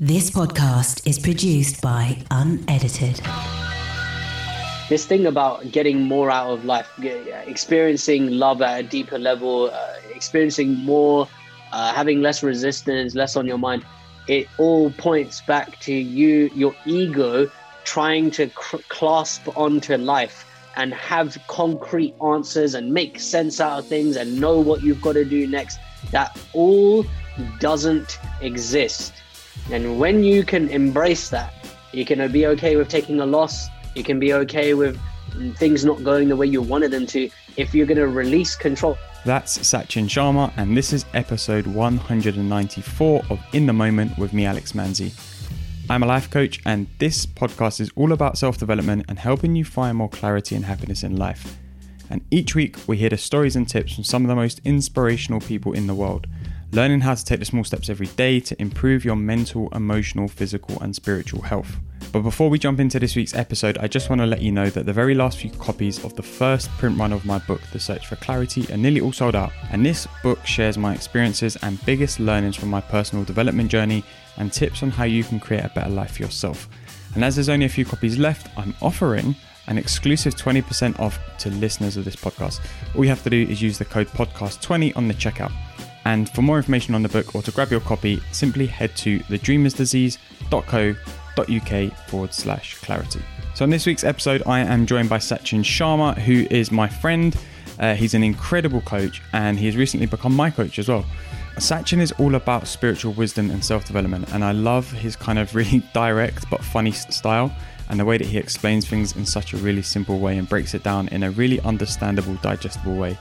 This podcast is produced by Unedited. This thing about getting more out of life, experiencing love at a deeper level, uh, experiencing more, uh, having less resistance, less on your mind, it all points back to you, your ego trying to cr- clasp onto life and have concrete answers and make sense out of things and know what you've got to do next. That all doesn't exist and when you can embrace that, you can be okay with taking a loss. You can be okay with things not going the way you wanted them to if you're going to release control. That's Sachin Sharma, and this is episode 194 of In the Moment with me, Alex Manzi. I'm a life coach, and this podcast is all about self development and helping you find more clarity and happiness in life. And each week, we hear the stories and tips from some of the most inspirational people in the world learning how to take the small steps every day to improve your mental, emotional, physical, and spiritual health. But before we jump into this week's episode, I just want to let you know that the very last few copies of the first print run of my book, The Search for Clarity, are nearly all sold out. And this book shares my experiences and biggest learnings from my personal development journey and tips on how you can create a better life for yourself. And as there's only a few copies left, I'm offering an exclusive 20% off to listeners of this podcast. All you have to do is use the code podcast20 on the checkout. And for more information on the book or to grab your copy, simply head to thedreamersdisease.co.uk forward slash clarity. So, in this week's episode, I am joined by Sachin Sharma, who is my friend. Uh, he's an incredible coach and he has recently become my coach as well. Sachin is all about spiritual wisdom and self development, and I love his kind of really direct but funny style and the way that he explains things in such a really simple way and breaks it down in a really understandable, digestible way.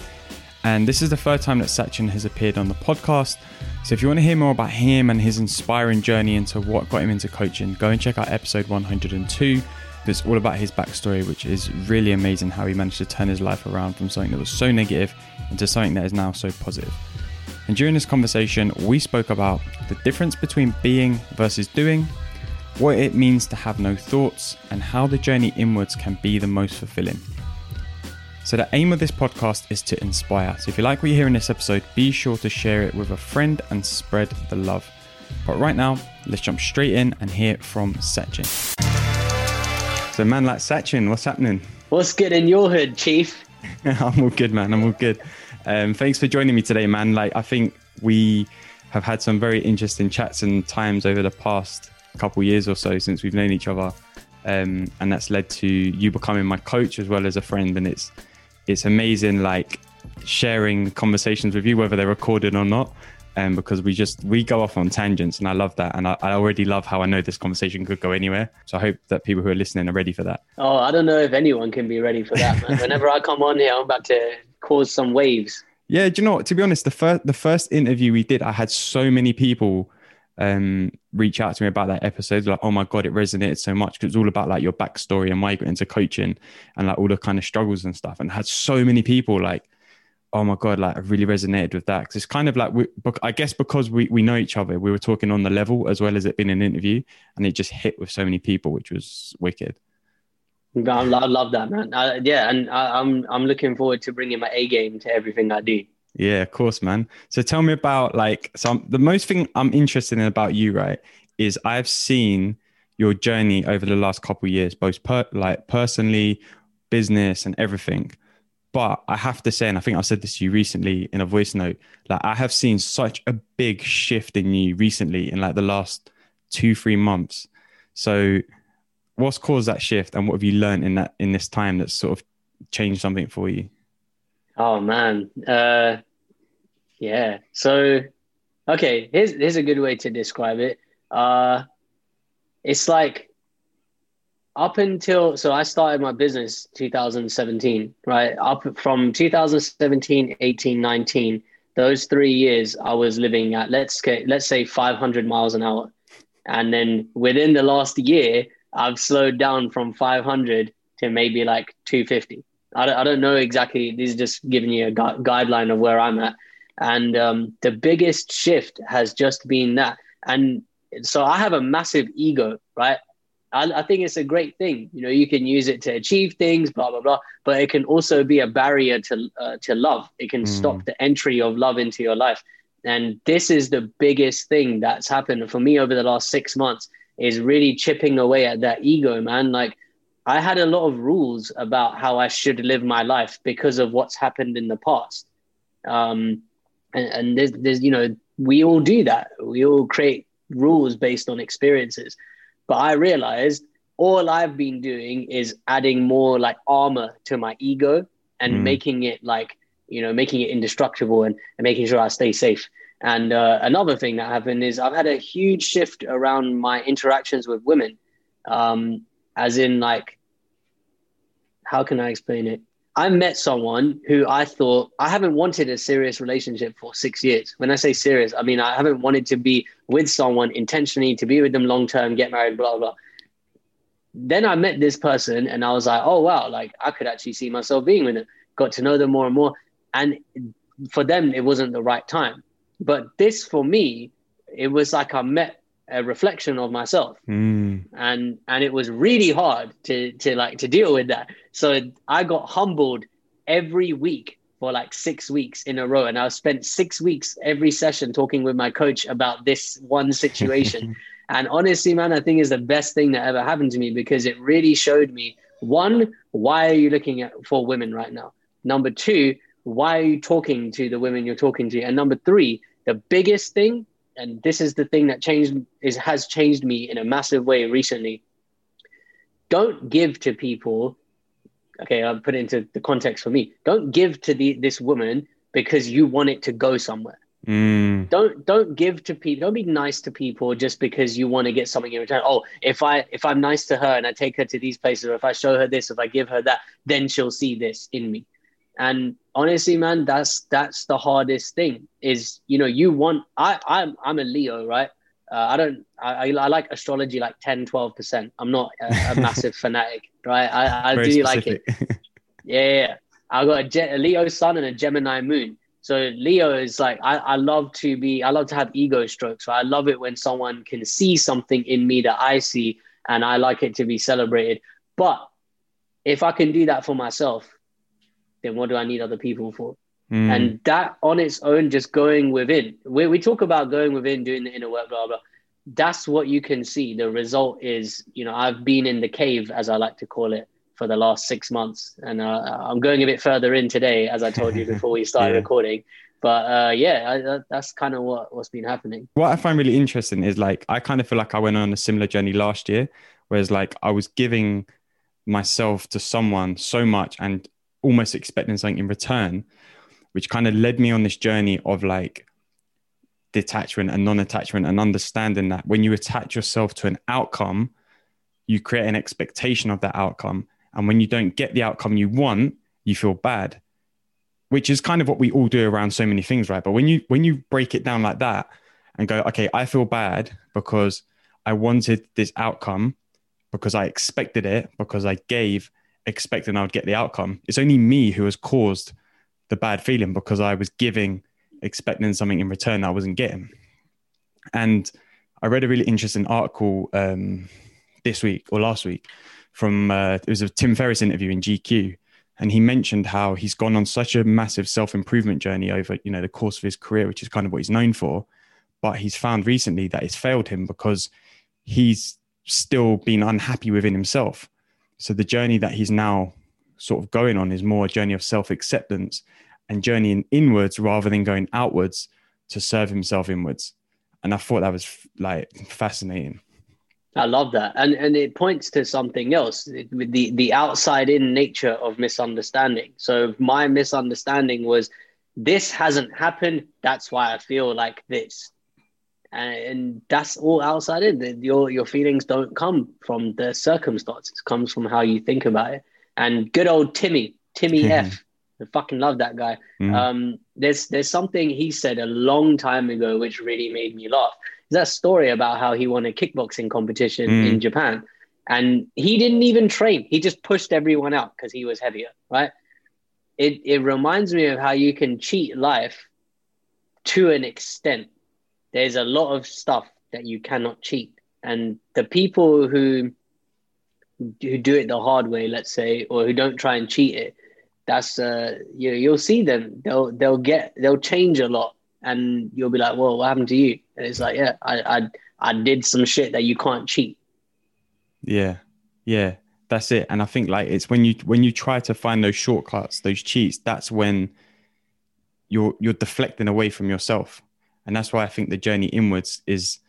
And this is the third time that Sachin has appeared on the podcast. So if you want to hear more about him and his inspiring journey into what got him into coaching, go and check out episode 102. It's all about his backstory, which is really amazing how he managed to turn his life around from something that was so negative into something that is now so positive. And during this conversation, we spoke about the difference between being versus doing, what it means to have no thoughts, and how the journey inwards can be the most fulfilling. So, the aim of this podcast is to inspire. So, if you like what you hear in this episode, be sure to share it with a friend and spread the love. But right now, let's jump straight in and hear from Sachin. So, man, like Sachin, what's happening? What's good in your hood, Chief? I'm all good, man. I'm all good. Um, thanks for joining me today, man. Like, I think we have had some very interesting chats and times over the past couple years or so since we've known each other. Um, and that's led to you becoming my coach as well as a friend. And it's it's amazing like sharing conversations with you whether they're recorded or not um, because we just we go off on tangents and i love that and I, I, already love how i know this conversation could go anywhere. So i hope that people who are listening are ready for that. Oh i don't know if anyone can be ready for that man. whenever i come on here i'm about to cause some waves. Yeah do you know what? To be honest the first the first interview we did i had so many people um, reach out to me about that episode. Like, oh my god, it resonated so much because it's all about like your backstory and why you got into coaching and like all the kind of struggles and stuff. And had so many people like, oh my god, like I really resonated with that because it's kind of like we, I guess because we we know each other, we were talking on the level as well as it being an interview, and it just hit with so many people, which was wicked. I love that, man. Yeah, and I, I'm I'm looking forward to bringing my A game to everything I do. Yeah, of course, man. So tell me about like some the most thing I'm interested in about you, right, is I've seen your journey over the last couple years, both per, like personally, business, and everything. But I have to say, and I think I said this to you recently in a voice note, like I have seen such a big shift in you recently in like the last two, three months. So what's caused that shift and what have you learned in that in this time that's sort of changed something for you? Oh man. Uh yeah. So okay, here's here's a good way to describe it. Uh it's like up until so I started my business 2017, right? Up from 2017, 18, 19, those 3 years I was living at let's get, let's say 500 miles an hour. And then within the last year, I've slowed down from 500 to maybe like 250 I don't, I don't know exactly. This is just giving you a gu- guideline of where I'm at. And um, the biggest shift has just been that. And so I have a massive ego, right? I, I think it's a great thing. You know, you can use it to achieve things, blah blah blah. But it can also be a barrier to uh, to love. It can mm. stop the entry of love into your life. And this is the biggest thing that's happened for me over the last six months is really chipping away at that ego, man. Like I had a lot of rules about how I should live my life because of what's happened in the past. Um, and, and there's, there's, you know, we all do that. We all create rules based on experiences. But I realized all I've been doing is adding more like armor to my ego and mm. making it like, you know, making it indestructible and, and making sure I stay safe. And uh, another thing that happened is I've had a huge shift around my interactions with women. Um, as in, like, how can I explain it? I met someone who I thought I haven't wanted a serious relationship for six years. When I say serious, I mean I haven't wanted to be with someone intentionally, to be with them long term, get married, blah, blah. Then I met this person and I was like, oh, wow, like I could actually see myself being with them. Got to know them more and more. And for them, it wasn't the right time. But this for me, it was like I met a reflection of myself. Mm. and and it was really hard to to like to deal with that. So i got humbled every week for like six weeks in a row. And i spent six weeks every session talking with my coach about this one situation. And honestly man i think is the best thing that ever happened to me because it really showed me one why are you looking at for women right now? Number two why are you talking to the women you're talking to? And number three the biggest thing and this is the thing that changed is has changed me in a massive way recently. Don't give to people okay i'll put it into the context for me. Don't give to the this woman because you want it to go somewhere. Mm. don't don't give to people don't be nice to people just because you want to get something in return. Oh if i if i'm nice to her and i take her to these places or if i show her this if i give her that then she'll see this in me and honestly man that's that's the hardest thing is you know you want i i'm i'm a leo right? Uh, i don't I, I like astrology like 10 12 percent. I'm not a, a massive fanatic right? I i do like it. yeah, yeah, i got a, Je- a leo sun and a gemini moon. So leo is like I, I love to be i love to have ego strokes so i love it when someone can see something in me that i see and i like it to be celebrated. But if i can do that for myself then what do I need other people for? Mm. And that on its own, just going within, we, we talk about going within, doing the inner work, blah, blah. That's what you can see. The result is, you know, I've been in the cave, as I like to call it, for the last six months. And uh, I'm going a bit further in today, as I told you before we started yeah. recording. But uh, yeah, I, that's kind of what, what's been happening. What I find really interesting is like, I kind of feel like I went on a similar journey last year, whereas like I was giving myself to someone so much and almost expecting something in return, which kind of led me on this journey of like detachment and non-attachment and understanding that when you attach yourself to an outcome, you create an expectation of that outcome. And when you don't get the outcome you want, you feel bad. Which is kind of what we all do around so many things, right? But when you when you break it down like that and go, okay, I feel bad because I wanted this outcome because I expected it, because I gave, expecting I would get the outcome. It's only me who has caused the bad feeling because I was giving, expecting something in return that I wasn't getting. And I read a really interesting article um, this week or last week from uh, it was a Tim Ferriss interview in GQ, and he mentioned how he's gone on such a massive self improvement journey over you know the course of his career, which is kind of what he's known for. But he's found recently that it's failed him because he's still been unhappy within himself. So the journey that he's now sort of going on is more a journey of self acceptance and journeying inwards rather than going outwards to serve himself inwards. And I thought that was like fascinating. I love that, and and it points to something else with the the outside in nature of misunderstanding. So my misunderstanding was this hasn't happened. That's why I feel like this and that's all outside in. Your your feelings don't come from the circumstances; it comes from how you think about it. And good old Timmy, Timmy F, I fucking love that guy. Mm. Um, there's there's something he said a long time ago which really made me laugh. Is that story about how he won a kickboxing competition mm. in Japan, and he didn't even train; he just pushed everyone out because he was heavier, right? It it reminds me of how you can cheat life to an extent there's a lot of stuff that you cannot cheat. And the people who who do it the hard way, let's say, or who don't try and cheat it, that's uh you know, you'll see them. They'll they'll get they'll change a lot and you'll be like, "Well, what happened to you?" And it's like, "Yeah, I I I did some shit that you can't cheat." Yeah, yeah, that's it. And I think like it's when you when you try to find those shortcuts, those cheats, that's when you're you're deflecting away from yourself, and that's why I think the journey inwards is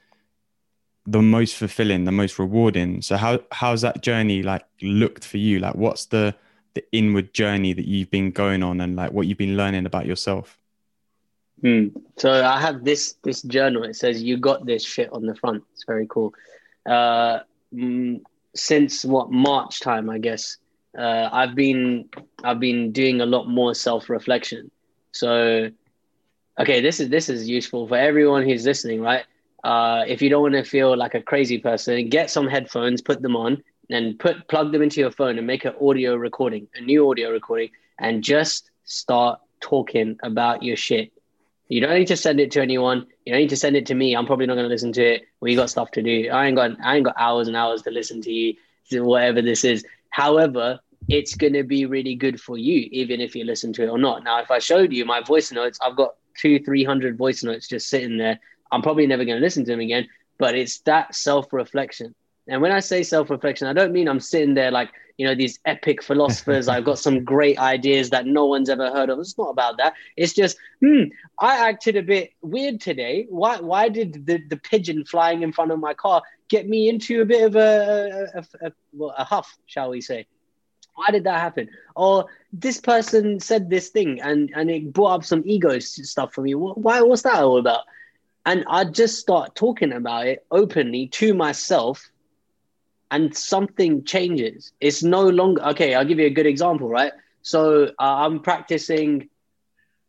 the most fulfilling, the most rewarding. So how how's that journey like looked for you? Like, what's the the inward journey that you've been going on, and like what you've been learning about yourself? Hmm. So I have this this journal. It says you got this shit on the front. It's very cool. Uh, mm, since what March time, I guess. Uh, I've been I've been doing a lot more self reflection. So, okay, this is this is useful for everyone who's listening, right? Uh, if you don't want to feel like a crazy person, get some headphones, put them on, and put plug them into your phone and make an audio recording, a new audio recording, and just start talking about your shit. You don't need to send it to anyone. You don't need to send it to me. I'm probably not going to listen to it. We got stuff to do. I ain't got I ain't got hours and hours to listen to you, whatever this is. However, it's going to be really good for you, even if you listen to it or not. Now, if I showed you my voice notes, I've got two, three hundred voice notes just sitting there. I'm probably never going to listen to them again. But it's that self reflection. And when I say self reflection, I don't mean I'm sitting there like you know these epic philosophers i've got some great ideas that no one's ever heard of it's not about that it's just hmm i acted a bit weird today why why did the, the pigeon flying in front of my car get me into a bit of a a, a, a huff shall we say why did that happen or this person said this thing and and it brought up some ego stuff for me why what's that all about and i just start talking about it openly to myself and something changes. It's no longer okay. I'll give you a good example, right? So uh, I'm practicing.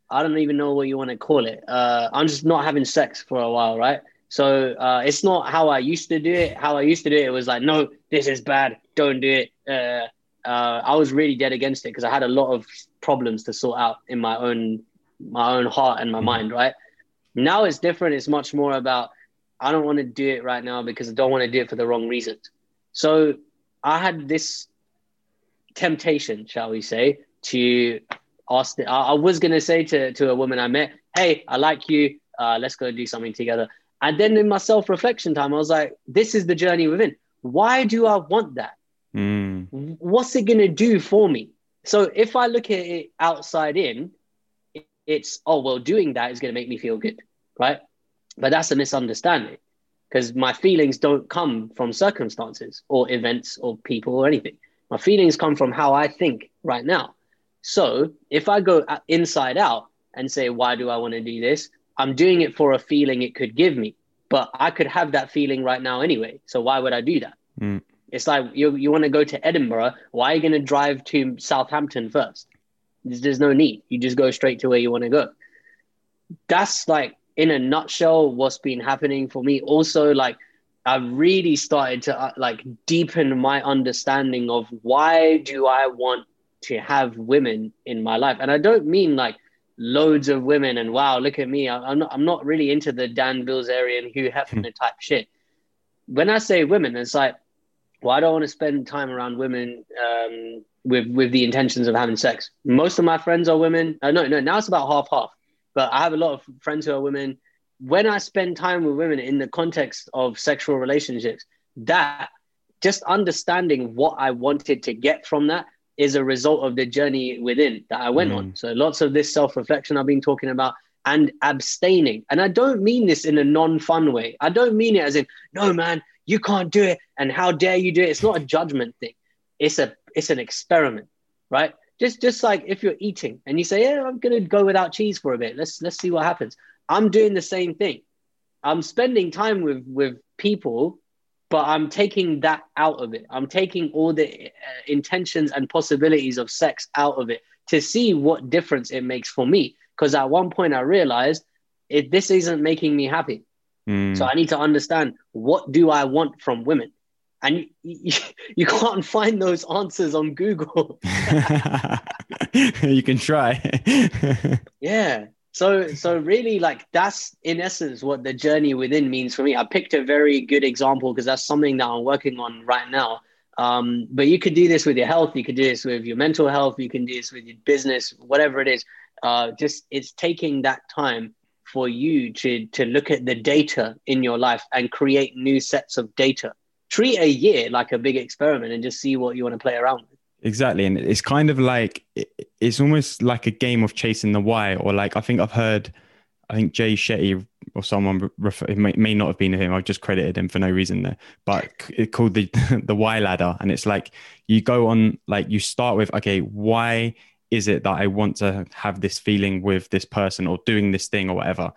I don't even know what you want to call it. Uh, I'm just not having sex for a while, right? So uh, it's not how I used to do it. How I used to do it, it was like, no, this is bad. Don't do it. Uh, uh, I was really dead against it because I had a lot of problems to sort out in my own my own heart and my mm-hmm. mind, right? Now it's different. It's much more about I don't want to do it right now because I don't want to do it for the wrong reasons. So I had this temptation, shall we say, to ask. The, I, was gonna say to to a woman I met, "Hey, I like you. Uh, let's go do something together." And then in my self reflection time, I was like, "This is the journey within. Why do I want that? Mm. What's it gonna do for me?" So if I look at it outside in, it's oh well, doing that is gonna make me feel good, right? But that's a misunderstanding because my feelings don't come from circumstances or events or people or anything. My feelings come from how I think right now. So if I go inside out and say, why do I want to do this? I'm doing it for a feeling it could give me, but I could have that feeling right now anyway. So why would I do that? Mm. It's like you, you want to go to Edinburgh. Why are you going to drive to Southampton first? There's, there's no need. You just go straight to where you want to go. That's like in a nutshell what's been happening for me also like i've really started to uh, like deepen my understanding of why do i want to have women in my life and i don't mean like loads of women and wow look at me i'm not, I'm not really into the dan bilzerian hugh hefner type shit when i say women it's like well i don't want to spend time around women um, with with the intentions of having sex most of my friends are women uh, no no now it's about half half but I have a lot of friends who are women. When I spend time with women in the context of sexual relationships, that just understanding what I wanted to get from that is a result of the journey within that I went mm. on. So lots of this self-reflection I've been talking about and abstaining. And I don't mean this in a non-fun way. I don't mean it as in, no man, you can't do it and how dare you do it. It's not a judgment thing. It's a it's an experiment, right? just just like if you're eating and you say, "Yeah, I'm gonna go without cheese for a bit. Let's let's see what happens." I'm doing the same thing. I'm spending time with with people, but I'm taking that out of it. I'm taking all the uh, intentions and possibilities of sex out of it to see what difference it makes for me. Because at one point I realized if this isn't making me happy. Mm. So I need to understand what do I want from women and you, you, can't find those answers on Google. you can try. yeah. So so really like that's in essence what the journey within means for me. I picked a very good example because that's something that I'm working on right now. Um, but you could do this with your health, you could do this with your mental health, you can do this with your business, whatever it is. Uh, just it's taking that time for you to to look at the data in your life and create new sets of data. Treat a year like a big experiment and just see what you want to play around with. Exactly, and it's kind of like it's almost like a game of chasing the why, or like I think I've heard, I think Jay Shetty or someone refer, it may, may not have been him. I've just credited him for no reason there, but it called the the why ladder, and it's like you go on like you start with okay, why is it that I want to have this feeling with this person or doing this thing or whatever?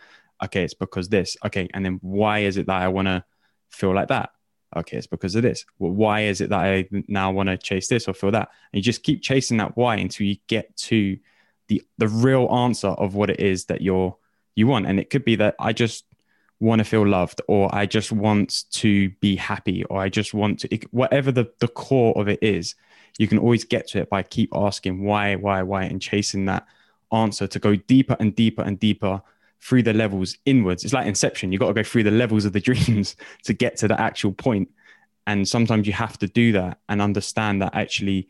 Okay, it's because this. Okay, and then why is it that I want to feel like that? Okay, it's because of this. Well, why is it that I now want to chase this or feel that? And you just keep chasing that why until you get to the the real answer of what it is that you're you want. And it could be that I just want to feel loved or I just want to be happy or I just want to whatever the, the core of it is, you can always get to it by keep asking why, why, why, and chasing that answer to go deeper and deeper and deeper through the levels inwards. It's like inception. You've got to go through the levels of the dreams to get to the actual point. And sometimes you have to do that and understand that actually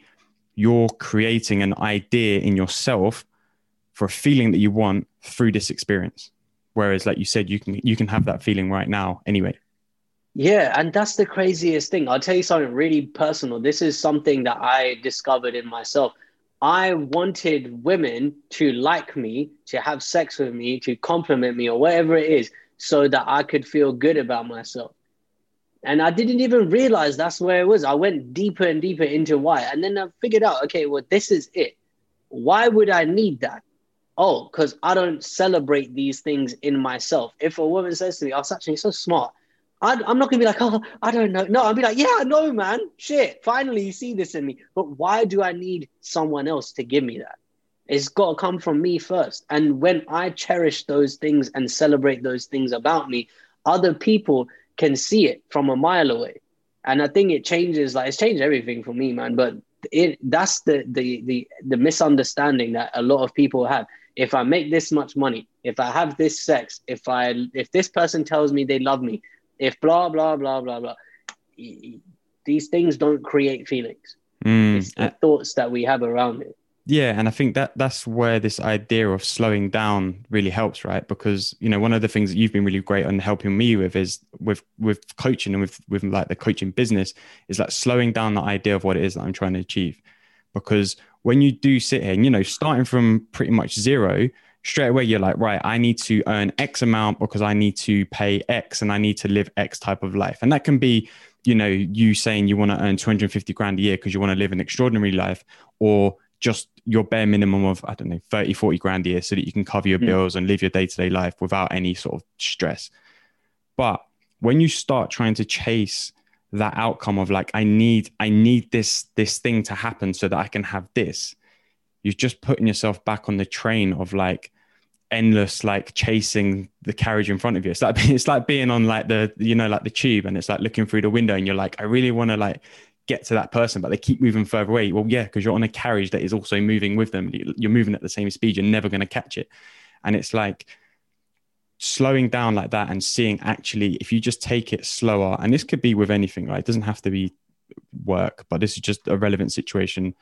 you're creating an idea in yourself for a feeling that you want through this experience. Whereas, like you said, you can you can have that feeling right now anyway. Yeah, and that's the craziest thing. I'll tell you something really personal. This is something that I discovered in myself. I wanted women to like me, to have sex with me, to compliment me, or whatever it is, so that I could feel good about myself. And I didn't even realize that's where it was. I went deeper and deeper into why. And then I figured out, okay, well, this is it. Why would I need that? oh, because I don't celebrate these things in myself. If a woman says to me, oh, Sachin, you're so smart, I, am not going to be like, oh, I don't know. No, I'll be like, yeah, no, man. Shit, finally you see this in me. But why do I need someone else to give me that? It's got to come from me first. And when I cherish those things and celebrate those things about me, other people can see it from a mile away. And I think it changes, like, it's changed everything for me, man. But it that's the the the the misunderstanding that a lot of people have if I make this much money, if I have this sex, if I if this person tells me they love me, if blah blah blah blah blah, these things don't create feelings. Mm. It's the uh, thoughts that we have around it. Yeah, and I think that that's where this idea of slowing down really helps, right? Because you know one of the things that you've been really great on helping me with is with with coaching and with with like the coaching business is like slowing down the idea of what it is that I'm trying to achieve. Because when you do sit here and you know starting from pretty much zero straight away you're like right i need to earn x amount because i need to pay x and i need to live x type of life and that can be you know you saying you want to earn 250 grand a year because you want to live an extraordinary life or just your bare minimum of i don't know 30 40 grand a year so that you can cover your mm. bills and live your day-to-day life without any sort of stress but when you start trying to chase that outcome of like i need i need this this thing to happen so that i can have this you're just putting yourself back on the train of like endless like chasing the carriage in front of you. It's like it's like being on like the you know like the tube and it's like looking through the window and you're like i really want to like get to that person but they keep moving further away. Well yeah because you're on a carriage that is also moving with them. You're moving at the same speed. You're never going to catch it. And it's like slowing down like that and seeing actually if you just take it slower and this could be with anything right? It doesn't have to be work but this is just a relevant situation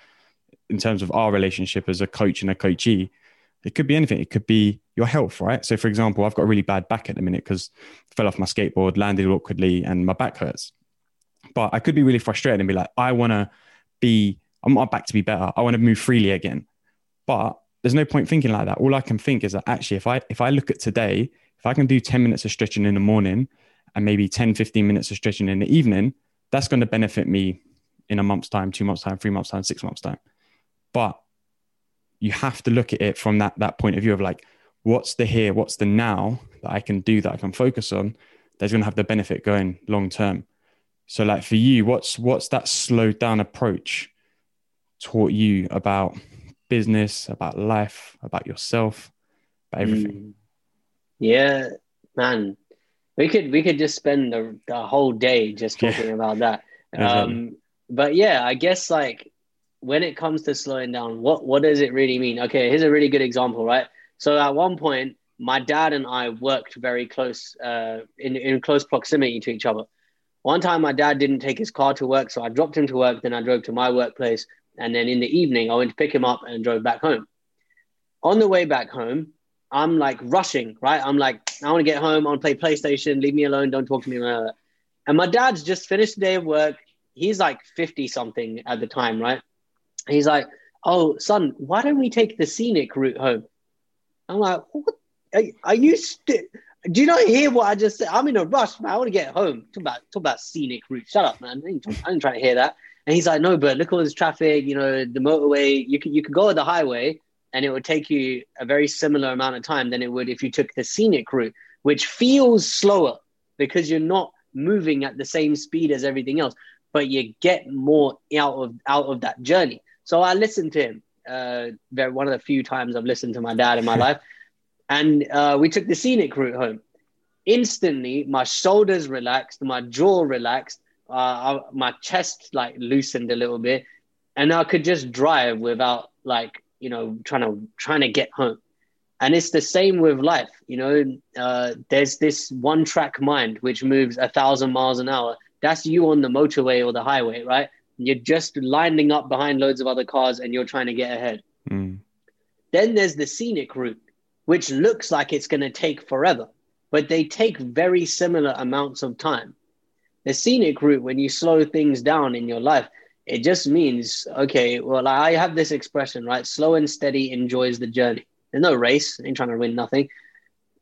in terms of our relationship as a coach and a coachee it could be anything. It could be your health right? So for example i've got a really bad back at the minute because fell off my skateboard landed awkwardly and my back hurts. But i could be really frustrated and be like i want to be i want my back to be better. I want to move freely again. But there's no point thinking like that. All i can think is that actually if i if i look at today if I can do 10 minutes of stretching in the morning and maybe 10, 15 minutes of stretching in the evening, that's going to benefit me in a month's time, two months' time, three months' time, six months' time. But you have to look at it from that, that point of view of like, what's the here, what's the now that I can do that I can focus on that's going to have the benefit going long term. So like for you, what's what's that slowed down approach taught you about business, about life, about yourself, about everything? Mm. Yeah, man. We could we could just spend the, the whole day just talking yeah. about that. Um, but yeah, I guess like when it comes to slowing down, what what does it really mean? Okay, here's a really good example, right? So at one point, my dad and I worked very close, uh, in in close proximity to each other. One time, my dad didn't take his car to work, so I dropped him to work. Then I drove to my workplace, and then in the evening, I went to pick him up and drove back home. On the way back home, I'm like rushing, right? I'm like, I want to get home. I want to play PlayStation. Leave me alone. Don't talk to me. And my dad's just finished the day of work. He's like 50 something at the time, right? He's like, Oh, son, why don't we take the scenic route home? I'm like, What? Are, are you st- do you not hear what I just said? I'm in a rush, man. I want to get home. Talk about talk about scenic route. Shut up, man. I ain't, I ain't trying to hear that. And he's like, no, but look at all this traffic. You know, the motorway. You could you could go on the highway, and it would take you a very similar amount of time than it would if you took the scenic route, which feels slower because you're not moving at the same speed as everything else, but you get more out of out of that journey. So I listened to him. Uh, one of the few times I've listened to my dad in my life and uh, we took the scenic route home. Instantly, my shoulders relaxed, my jaw relaxed, uh, my chest like loosened a little bit, and I could just drive without like you know trying to trying to get home. And it's the same with life. You know, uh, there's this one track mind which moves a thousand miles an hour. That's you on the motorway or the highway, right? You're just lining up behind loads of other cars and you're trying to get ahead. Mm. Then there's the scenic route which looks like it's going to take forever, but they take very similar amounts of time. The scenic route, when you slow things down in your life, it just means, okay, well, I have this expression, right? Slow and steady enjoys the journey. There's no race, ain't trying to win nothing.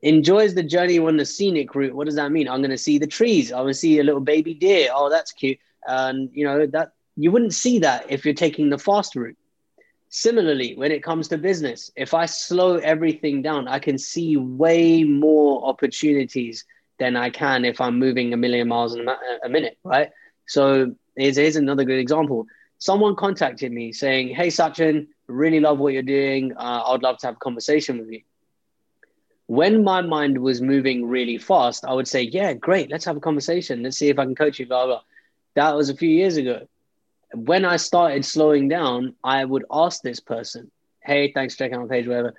Enjoys the journey on the scenic route. What does that mean? I'm going to see the trees. I'm going to see a little baby deer. Oh, that's cute. And, you know, that you wouldn't see that if you're taking the fast route. Similarly, when it comes to business, if I slow everything down, I can see way more opportunities than I can if I'm moving a million miles a minute, right? So here's, here's another good example. Someone contacted me saying, Hey, Sachin, really love what you're doing. Uh, I'd love to have a conversation with you. When my mind was moving really fast, I would say, Yeah, great, let's have a conversation. Let's see if I can coach you, blah, blah. That was a few years ago when I started slowing down, I would ask this person, "Hey, thanks for checking out the page, whatever.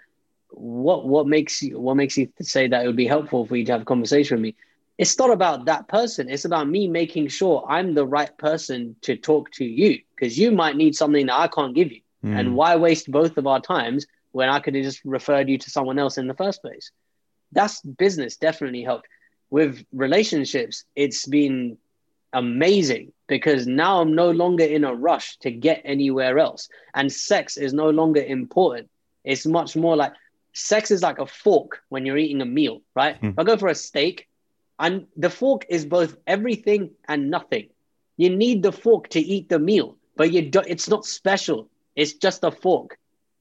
What what makes you what makes you say that it would be helpful for you to have a conversation with me?" It's not about that person. It's about me making sure I'm the right person to talk to you because you might need something that I can't give you. Mm. And why waste both of our times when I could have just referred you to someone else in the first place? That's business definitely helped. With relationships, it's been amazing because now I'm no longer in a rush to get anywhere else. And sex is no longer important. It's much more like sex is like a fork when you're eating a meal, right? Mm. If I go for a steak, and the fork is both everything and nothing. You need the fork to eat the meal, but you don't, it's not special. It's just a fork.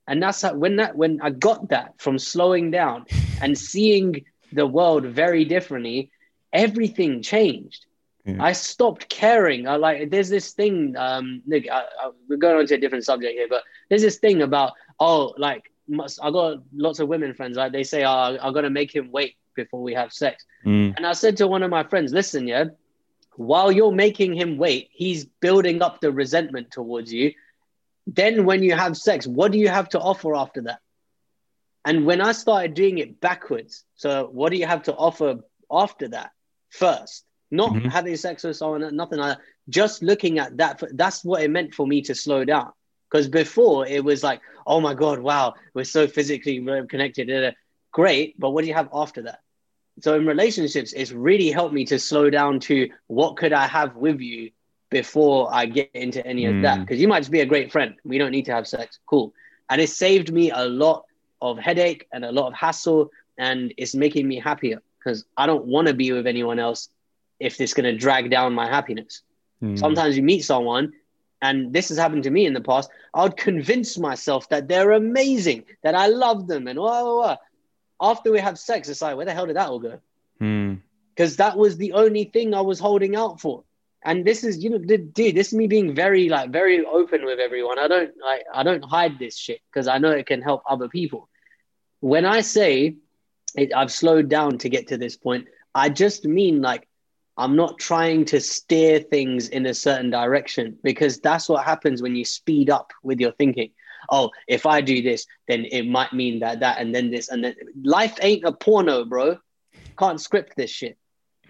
And that's how, when that when I got that from slowing down and seeing the world very differently, everything changed I stopped caring. I like there's this thing. Um, Nick, I, I, we're going on to a different subject here, but there's this thing about oh, like I got lots of women friends. Like they say, oh, I'm gonna make him wait before we have sex. Mm. And I said to one of my friends, listen, yeah, while you're making him wait, he's building up the resentment towards you. Then when you have sex, what do you have to offer after that? And when I started doing it backwards, so what do you have to offer after that first? Not mm-hmm. having sex with someone, nothing like that. Just looking at that, that's what it meant for me to slow down. Because before it was like, oh my God, wow, we're so physically connected. Great. But what do you have after that? So in relationships, it's really helped me to slow down to what could I have with you before I get into any of that? Because mm. you might just be a great friend. We don't need to have sex. Cool. And it saved me a lot of headache and a lot of hassle. And it's making me happier because I don't want to be with anyone else if it's going to drag down my happiness. Mm. Sometimes you meet someone, and this has happened to me in the past. I would convince myself that they're amazing, that I love them, and blah, blah, blah. after we have sex, it's like, where the hell did that all go? Because mm. that was the only thing I was holding out for. And this is, you know, dude, this is me being very, like, very open with everyone. I don't, like, I don't hide this shit because I know it can help other people. When I say it, I've slowed down to get to this point, I just mean like I'm not trying to steer things in a certain direction because that's what happens when you speed up with your thinking. Oh, if I do this, then it might mean that, that, and then this, and then life ain't a porno, bro. Can't script this shit.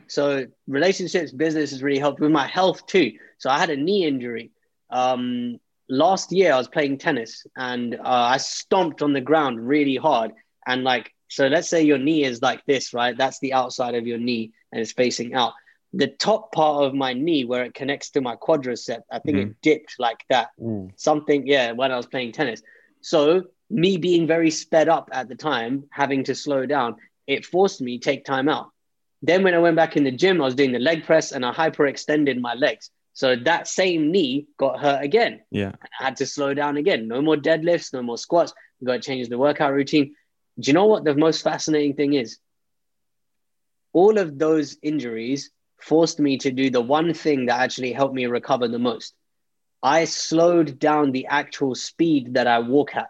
So relationships, business has really helped with my health too. So I had a knee injury. Um, last year I was playing tennis and uh, I stomped on the ground really hard and like So let's say your knee is like this, right? That's the outside of your knee and it's facing out. The top part of my knee, where it connects to my quadricep, I think Mhm. it dipped like that. Ooh. Something, yeah, when I was playing tennis. So me being very sped up at the time, having to slow down, it forced me to take time out. Then when I went back in the gym, I was doing the leg press and I hyperextended my legs. So that same knee got hurt again. Yeah. I had to slow down again. No more deadlifts, no more squats. We got to change the workout routine. Do you know what the most fascinating thing is? All of those injuries forced me to do the one thing that actually helped me recover the most. I slowed down the actual speed that I walk at.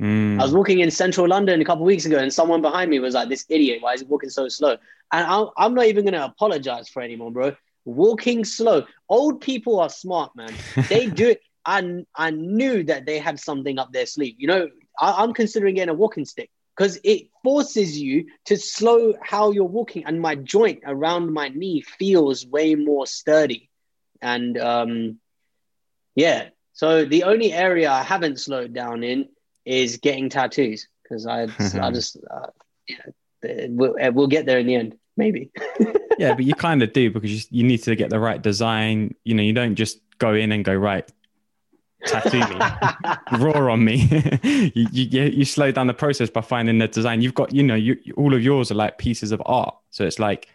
Mm. I was walking in central London a couple of weeks ago, and someone behind me was like, "This idiot, why is he walking so slow?" And I'm, I'm not even gonna apologize for anymore, bro. Walking slow. Old people are smart, man. They do it. I I knew that they had something up their sleeve. You know, I, I'm considering getting a walking stick because it forces you to slow how you're walking, and my joint around my knee feels way more sturdy. And um, yeah, so the only area I haven't slowed down in is getting tattoos because I I just uh, yeah, we'll, uh, we'll get there in the end, maybe. yeah, but you kind of do because you, you need to get the right design. You know, you don't just go in and go right, tattoo me, raw on me. you, you you slow down the process by finding the design. You've got you know you all of yours are like pieces of art, so it's like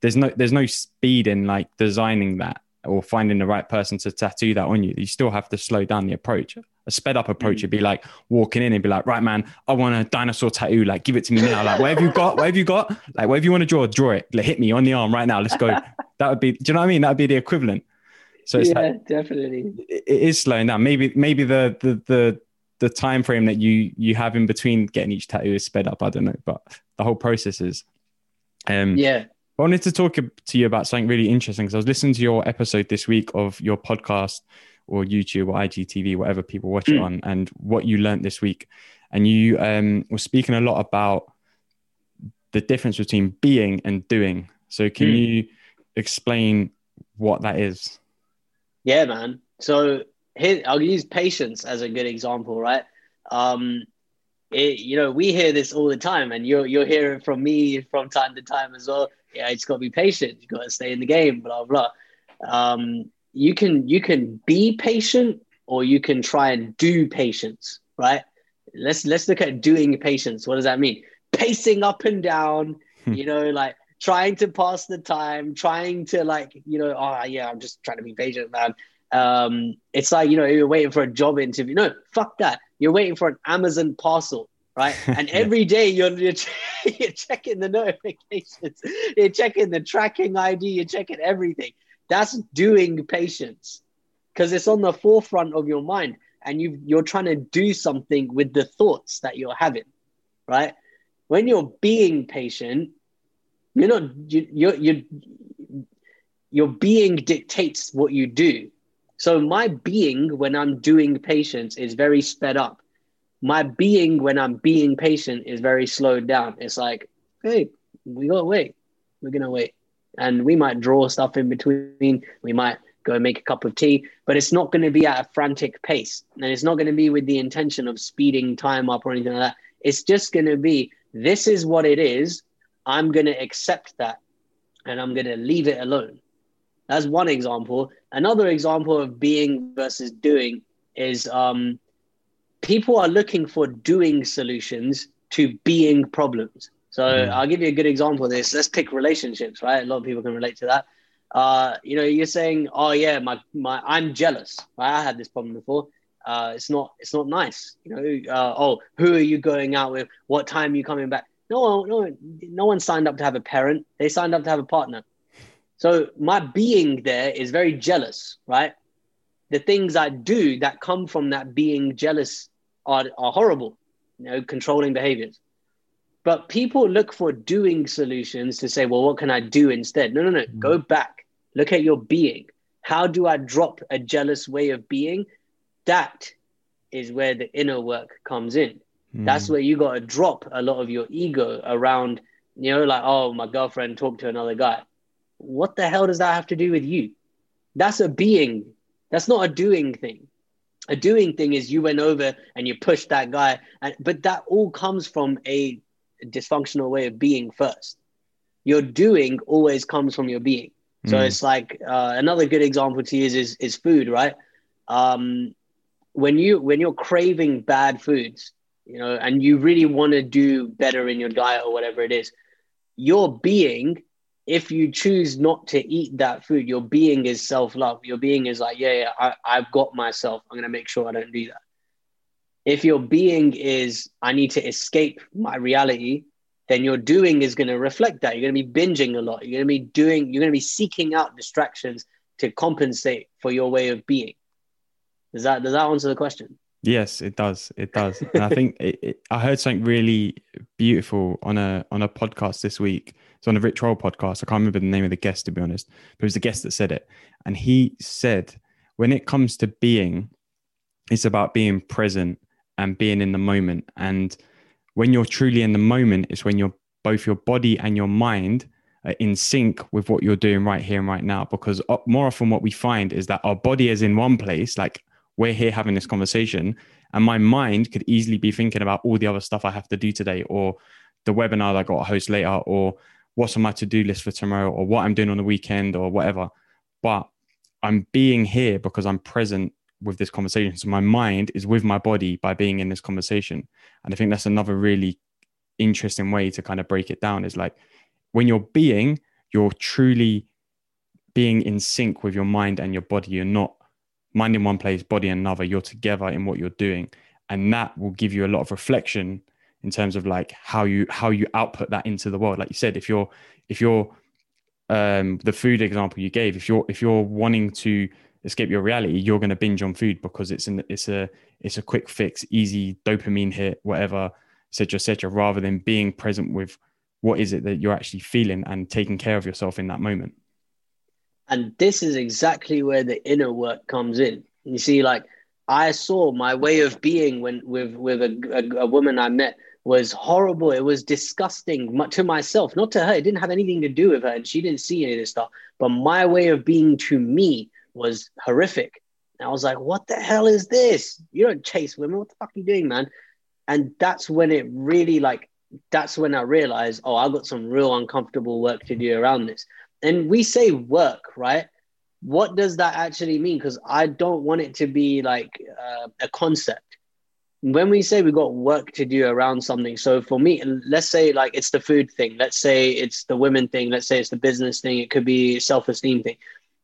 there's no there's no speed in like designing that or finding the right person to tattoo that on you. You still have to slow down the approach. A sped up approach Mm. would be like walking in and be like, right, man, I want a dinosaur tattoo. Like, give it to me now. Like, what have you got? What have you got? Like, whatever you want to draw, draw it. Like, hit me on the arm right now. Let's go. that would be, do you know what I mean? That would be the equivalent. So it's yeah, like, definitely. it it is slowing down. Maybe, maybe the, the, the, the time frame that you you have in between getting each tattoo is sped up. I don't know, but the whole process is. Um, Yeah. I wanted to talk to you about something really interesting because I was listening to your episode this week of your podcast or YouTube or IGTV, whatever people watch it Mm. on, and what you learned this week. And you um, were speaking a lot about the difference between being and doing. So, can Mm. you explain what that is? Yeah, man. So here, I'll use patience as a good example, right? Um, it, you know, we hear this all the time, and you're you'll hear it from me from time to time as well. Yeah, it's got to be patient. You got to stay in the game. Blah blah. Um, you can you can be patient, or you can try and do patience, right? Let's let's look at doing patience. What does that mean? Pacing up and down. Hmm. you know, like trying to pass the time, trying to like, you know, oh yeah, I'm just trying to be patient, man. Um, it's like, you know, you're waiting for a job interview. No, fuck that. You're waiting for an Amazon parcel, right? And Yeah. every day you're, you're, you're checking the notifications, you're checking the tracking ID, you're checking everything. That's doing patience because it's on the forefront of your mind and you you're trying to do something with the thoughts that you're having, right? When you're being patient, you're not you, you're you're your being dictates what you do. So my being when I'm doing patience is very sped up. My being when I'm being patient is very slowed down. It's like, hey, we gotta wait. We're gonna wait. And we might draw stuff in between. We might go make a cup of tea, but it's not going to be at a frantic pace. And it's not going to be with the intention of speeding time up or anything like that. It's just going to be this is what it is. I'm going to accept that and I'm going to leave it alone. That's one example. Another example of being versus doing is um, people are looking for doing solutions to being problems. So Mhm. I'll give you a good example of this. Let's pick relationships, right? A lot of people can relate to that. Uh, you know, you're saying, "Oh yeah, my my, I'm jealous." Right? I had this problem before. Uh, it's not it's not nice. You know, uh, oh, who are you going out with? What time are you coming back? No, no, no one signed up to have a parent. They signed up to have a partner. So my being there is very jealous, right? The things I do that come from that being jealous are, are horrible, you know, controlling behaviors. But people look for doing solutions to say, well, what can I do instead? No, no, no. Mm. Go back. Look at your being. How do I drop a jealous way of being? That is where the inner work comes in. That's where you got to drop a lot of your ego around, you know, like, oh, my girlfriend talked to another guy. What the hell does that have to do with you? That's a being. That's not a doing thing. A doing thing is you went over and you pushed that guy, and but that all comes from a dysfunctional way of being first. Your doing always comes from your being. So mm. it's like uh, another good example to use is is food, right? Um, when you when you're craving bad foods, you know, and you really want to do better in your diet or whatever it is, your being, if you choose not to eat that food, your being is self love. Your being is like, yeah, yeah, I, I've got myself. I'm gonna make sure I don't do that. If your being is, I need to escape my reality, then your doing is going to reflect that. You're going to be binging a lot. You're going to be doing, you're going to be seeking out distractions to compensate for your way of being. Does that does that answer the question? Yes, it does. It does. And I think it, it, I heard something really beautiful on a on a podcast this week. It's on a Rich Roll podcast. I can't remember the name of the guest to be honest, but it was the guest that said it. And he said, when it comes to being, it's about being present and being in the moment. And when you're truly in the moment, it's when you're both your body and your mind are in sync with what you're doing right here and right now. Because more often, what we find is that our body is in one place, like we're here having this conversation, and my mind could easily be thinking about all the other stuff I have to do today, or the webinar that I got to host later, or what's on my to do list for tomorrow, or what I'm doing on the weekend, or whatever. But I'm being here because I'm present with this conversation. So my mind is with my body by being in this conversation. And I think that's another really interesting way to kind of break it down is like when you're being, you're truly being in sync with your mind and your body. You're not mind in one place, body in another. You're together in what you're doing. And that will give you a lot of reflection in terms of like how you how you output that into the world. Like you said, if you're if you're um, the food example you gave, if you're if you're wanting to escape your reality, you're going to binge on food because it's an it's a it's a quick fix, easy dopamine hit, whatever, etc., etc. Rather than being present with what is it that you're actually feeling and taking care of yourself in that moment. And this is exactly where the inner work comes in. You see, like I saw my way of being when with with a, a, a woman I met was horrible. It was disgusting to myself, not to her. It didn't have anything to do with her, and she didn't see any of this stuff. But my way of being to me was horrific. And I was like, what the hell is this? You don't chase women. What the fuck are you doing, man? And that's when it really like, that's when I realized, oh, I've got some real uncomfortable work to do around this. And we say work, right? What does that actually mean? Because I don't want it to be like uh, a concept. When we say we got work to do around something, so for me, let's say like it's the food thing, let's say it's the women thing, let's say it's the business thing, it could be self esteem thing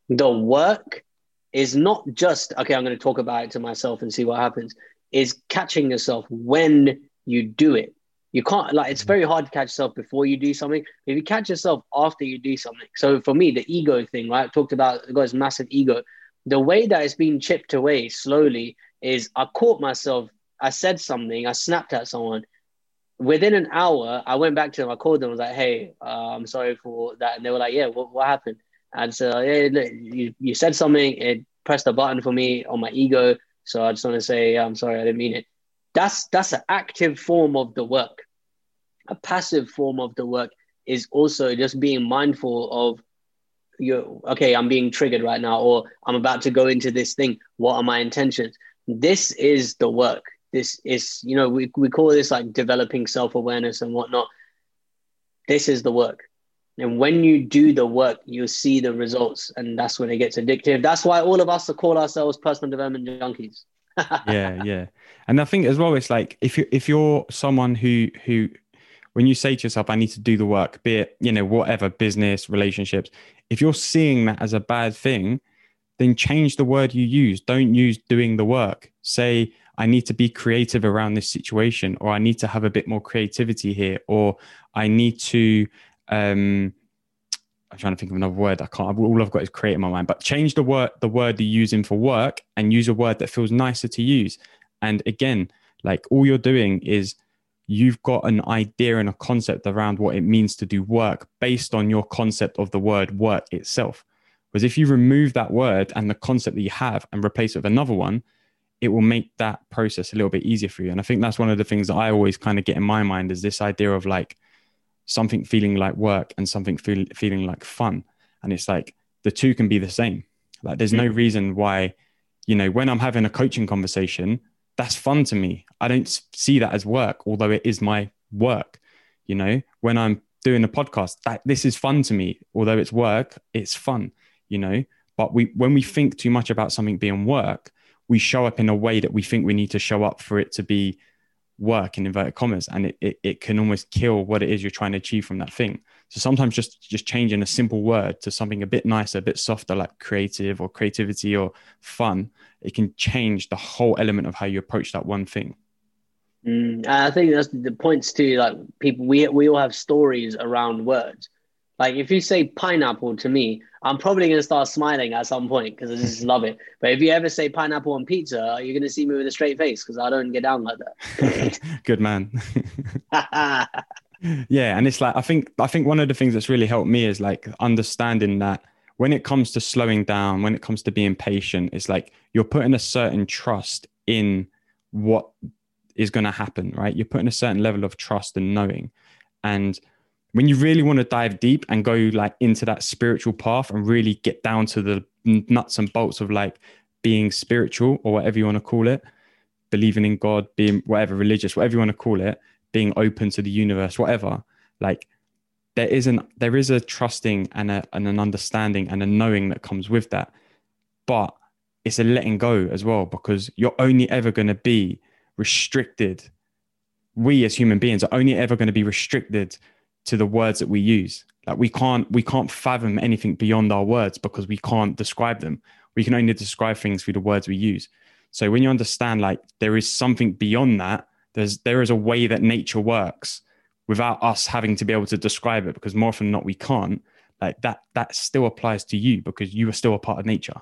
the work is not just okay i'm going to talk about it to myself and see what happens is catching yourself when you do it you can't like it's very hard to catch yourself before you do something if you catch yourself after you do something so for me the ego thing right I talked about got this massive ego the way that it's being chipped away slowly is i caught myself i said something i snapped at someone within an hour i went back to them i called them I was like hey uh, i'm sorry for that and they were like yeah what, what happened and so yeah, look, you, you said something, it pressed a button for me on my ego. So I just want to say, I'm sorry, I didn't mean it. That's that's an active form of the work. A passive form of the work is also just being mindful of you okay, I'm being triggered right now, or I'm about to go into this thing. What are my intentions? This is the work. This is, you know, we, we call this like developing self-awareness and whatnot. This is the work. And when you do the work, you'll see the results, and that's when it gets addictive. That's why all of us call ourselves personal development junkies. Yeah, yeah, and I think as well, it's like if you if you're someone who who when you say to yourself, I need to do the work, be it you know whatever business, relationships, if you're seeing that as a bad thing, then change the word you use. Don't use doing the work. Say I need to be creative around this situation, or I need to have a bit more creativity here, or I need to um, I'm trying to think of another word. I can't. All I've got is create in my mind. But change the word, the word you're using for work, and use a word that feels nicer to use. And again, like all you're doing is you've got an idea and a concept around what it means to do work based on your concept of the word work itself. Because if you remove that word and the concept that you have and replace it with another one, it will make that process a little bit easier for you. And I think that's one of the things that I always kind of get in my mind is this idea of like something feeling like work and something feel, feeling like fun. And it's like the two can be the same. Like there's no hmm. reason why, you know, when I'm having a coaching conversation, that's fun to me. I don't see that as work, although it is my work. You know, when I'm doing a podcast, that this is fun to me. Although it's work, it's fun, you know. But we when we think too much about something being work, we show up in a way that we think we need to show up for it to be work in inverted commas and it, it, it can almost kill what it is you're trying to achieve from that thing. So sometimes just just changing a simple word to something a bit nicer a bit softer like creative or creativity or fun it can change the whole element of how you approach that one thing. Mm, i think that's the points to like people we, we all have stories around words like if you say pineapple to me, I'm probably going to start smiling at some point because I just love it. But if you ever say pineapple on pizza, you're going to see me with a straight face because I don't get down like that. Good man. yeah, and it's like I think I think one of the things that's really helped me is like understanding that when it comes to slowing down, when it comes to being patient, it's like you're putting a certain trust in what is going to happen, right? You're putting a certain level of trust and knowing, and when you really want to dive deep and go like into that spiritual path and really get down to the nuts and bolts of like being spiritual or whatever you want to call it, believing in God, being whatever religious, whatever you want to call it, being open to the universe, whatever, like there is an there is a trusting and, a, and an understanding and a knowing that comes with that. But it's a letting go as well because you're only ever going to be restricted. We as human beings are only ever going to be restricted to the words that we use. Like we can't we can't fathom anything beyond our words because we can't describe them. We can only describe things through the words we use. So when you understand like there is something beyond that, there's there is a way that nature works without us having to be able to describe it because more often than not we can't. Like that that still applies to you because you are still a part of nature.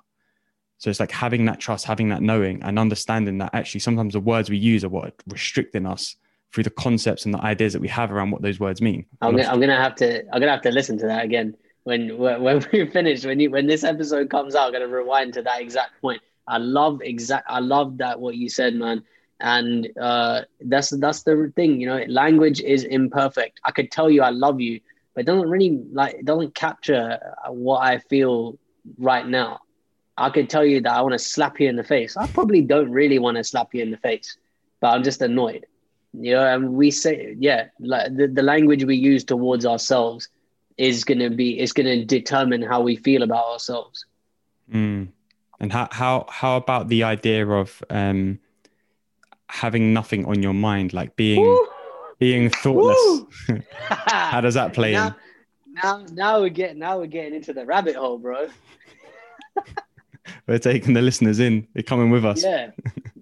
So it's like having that trust, having that knowing, and understanding that actually sometimes the words we use are what are restricting us through the concepts and the ideas that we have around what those words mean. I'm gonna, I'm gonna have to I'm gonna have to listen to that again when when we finish when you when this episode comes out. I'm gonna rewind to that exact point. I love exact I love that what you said, man. And uh, that's that's the thing, you know. Language is imperfect. I could tell you I love you, but it doesn't really like it doesn't capture what I feel right now. I could tell you that I want to slap you in the face. I probably don't really want to slap you in the face, but I'm just annoyed you know and we say yeah like the, the language we use towards ourselves is going to be is going to determine how we feel about ourselves. Mm. and how how how about the idea of um having nothing on your mind like being Woo! being thoughtless? How does that play now, in? now now we're getting now we're getting into the rabbit hole bro. We're taking the listeners in. They're coming with us. Yeah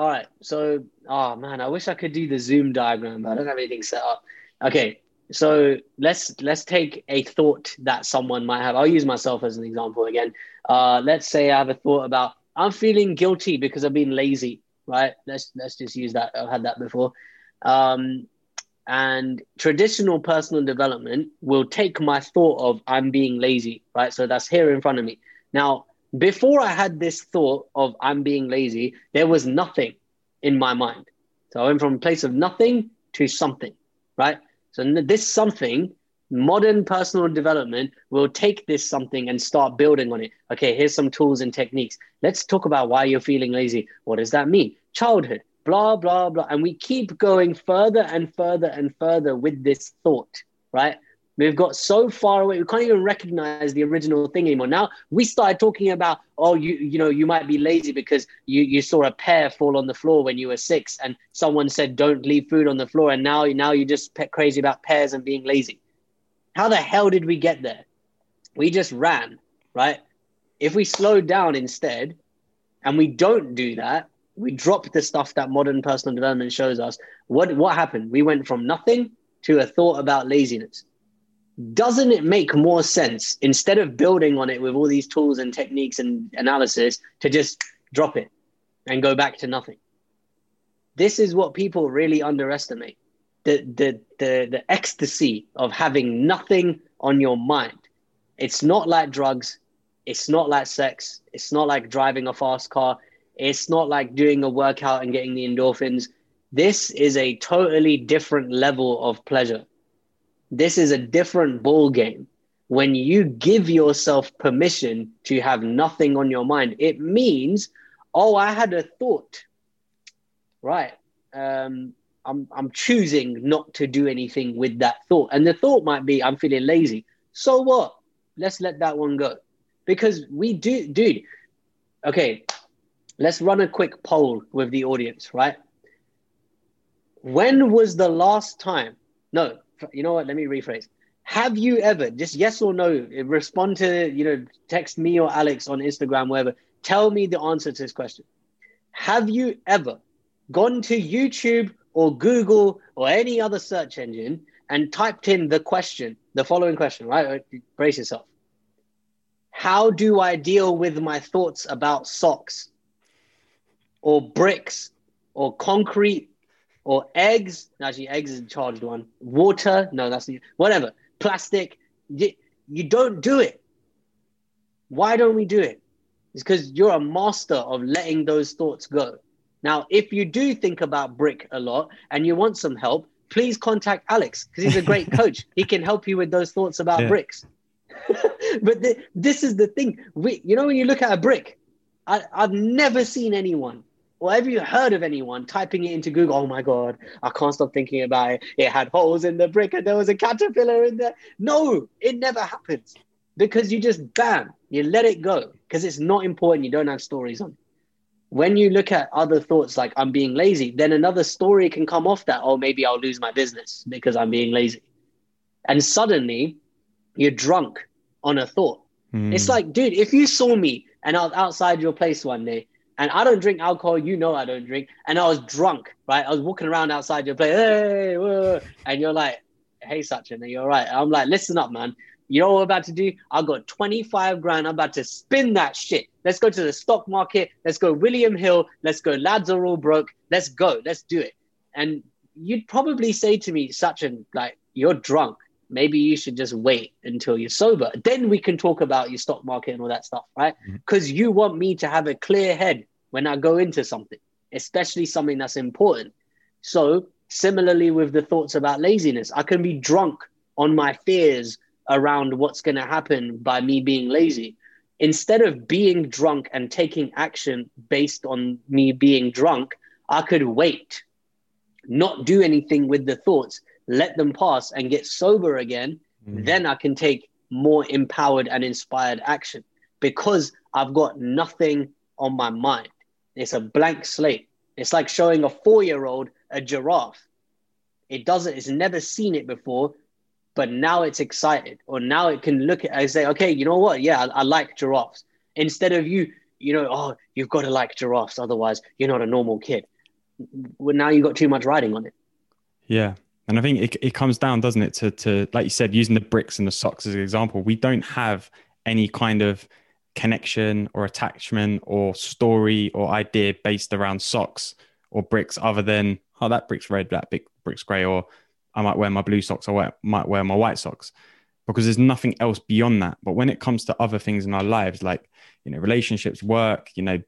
all right. So, oh man, I wish I could do the Zoom diagram, but I don't have anything set up. Okay. So let's let's take a thought that someone might have. I'll use myself as an example again. Uh, let's say I have a thought about I'm feeling guilty because I've been lazy. Right. Let's let's just use that. I've had that before. Um, and traditional personal development will take my thought of I'm being lazy. Right. So that's here in front of me. Now before I had this thought of I'm being lazy, there was nothing in my mind. So I went from a place of nothing to something, right? So this something, modern personal development will take this something and start building on it. Okay, here's some tools and techniques. Let's talk about why you're feeling lazy. What does that mean? Childhood, blah, blah, blah. And we keep going further and further and further with this thought, right? We've got so far away, we can't even recognize the original thing anymore. Now we started talking about, oh, you you know, you might be lazy because you, you saw a pear fall on the floor when you were six, and someone said don't leave food on the floor, and now now you're just crazy about pears and being lazy. How the hell did we get there? We just ran, right? If we slowed down instead, and we don't do that, we drop the stuff that modern personal development shows us. What what happened? We went from nothing to a thought about laziness doesn't it make more sense instead of building on it with all these tools and techniques and analysis to just drop it and go back to nothing? This is what people really underestimate. The the the, the ecstasy of having nothing on your mind. It's not like drugs. It's not like sex. It's not like driving a fast car. It's not like doing a workout and getting the endorphins. This is a totally different level of pleasure this is a different ball game. When you give yourself permission to have nothing on your mind, it means, oh, I had a thought. Right. Um, I'm I'm choosing not to do anything with that thought. And the thought might be I'm feeling lazy. So what? Let's let that one go. Because we do dude. Okay, let's run a quick poll with the audience, right? When was the last time? No, you know what? Let me rephrase. Have you ever, just yes or no, respond to, you know, text me or Alex on Instagram, wherever. Tell me the answer to this question. Have you ever gone to YouTube or Google or any other search engine and typed in the question, the following question, right? Brace yourself. How do I deal with my thoughts about socks or bricks or concrete or eggs? Actually, eggs is a charged one. Water? No, that's the, whatever. Plastic. You, you don't do it. Why don't we do it? It's because you're a master of letting those thoughts go. Now, if you do think about brick a lot and you want some help, please contact Alex because he's a great coach. He can help you with those thoughts about yeah. bricks. but this is the thing. We, you know, when you look at a brick, I, I've never seen anyone or have you heard of anyone typing it into Google? Oh my God, I can't stop thinking about it. It had holes in the brick and there was a caterpillar in there. No, it never happens because you just bam, you let it go because it's not important. You don't have stories on it. When you look at other thoughts like I'm being lazy, then another story can come off that. Oh, maybe I'll lose my business because I'm being lazy. And suddenly you're drunk on a thought. Mm. It's like, dude, if you saw me and I was outside your place one day and I don't drink alcohol, you know I don't drink, and I was drunk, right? I was walking around outside your place, hey, whoa, and you're like, hey, Sachin, and you're right. I'm like, listen up, man. You know what I'm about to do? I got 25 grand. I'm about to spin that shit. Let's go to the stock market. Let's go William Hill. Let's go. Lads are all broke. Let's go. Let's do it. And you'd probably say to me, Sachin, like, you're drunk. Maybe you should just wait until you're sober. Then we can talk about your stock market and all that stuff, right? Because mm-hmm. you want me to have a clear head when I go into something, especially something that's important. So, similarly with the thoughts about laziness, I can be drunk on my fears around what's going to happen by me being lazy. Instead of being drunk and taking action based on me being drunk, I could wait, not do anything with the thoughts, let them pass and get sober again. Mm. Then I can take more empowered and inspired action because I've got nothing on my mind. It's a blank slate. It's like showing a four year old a giraffe. It doesn't, it's never seen it before but now it's excited or now it can look at and say okay you know what? Yeah I, I, like giraffes. Instead of you you know oh you've got to like giraffes otherwise you're not a normal kid. Well, now you've got too much riding on it. Yeah. And i think it, it comes down doesn't it to, to like you said using the bricks and the socks as an example we don't have any kind of connection or attachment or story or idea based around socks or bricks other than oh that brick's red that big brick's gray or I might wear my blue socks, I might wear my white socks because there's nothing else beyond that. But when it comes to other things in our lives, like, you know, relationships, work, you know,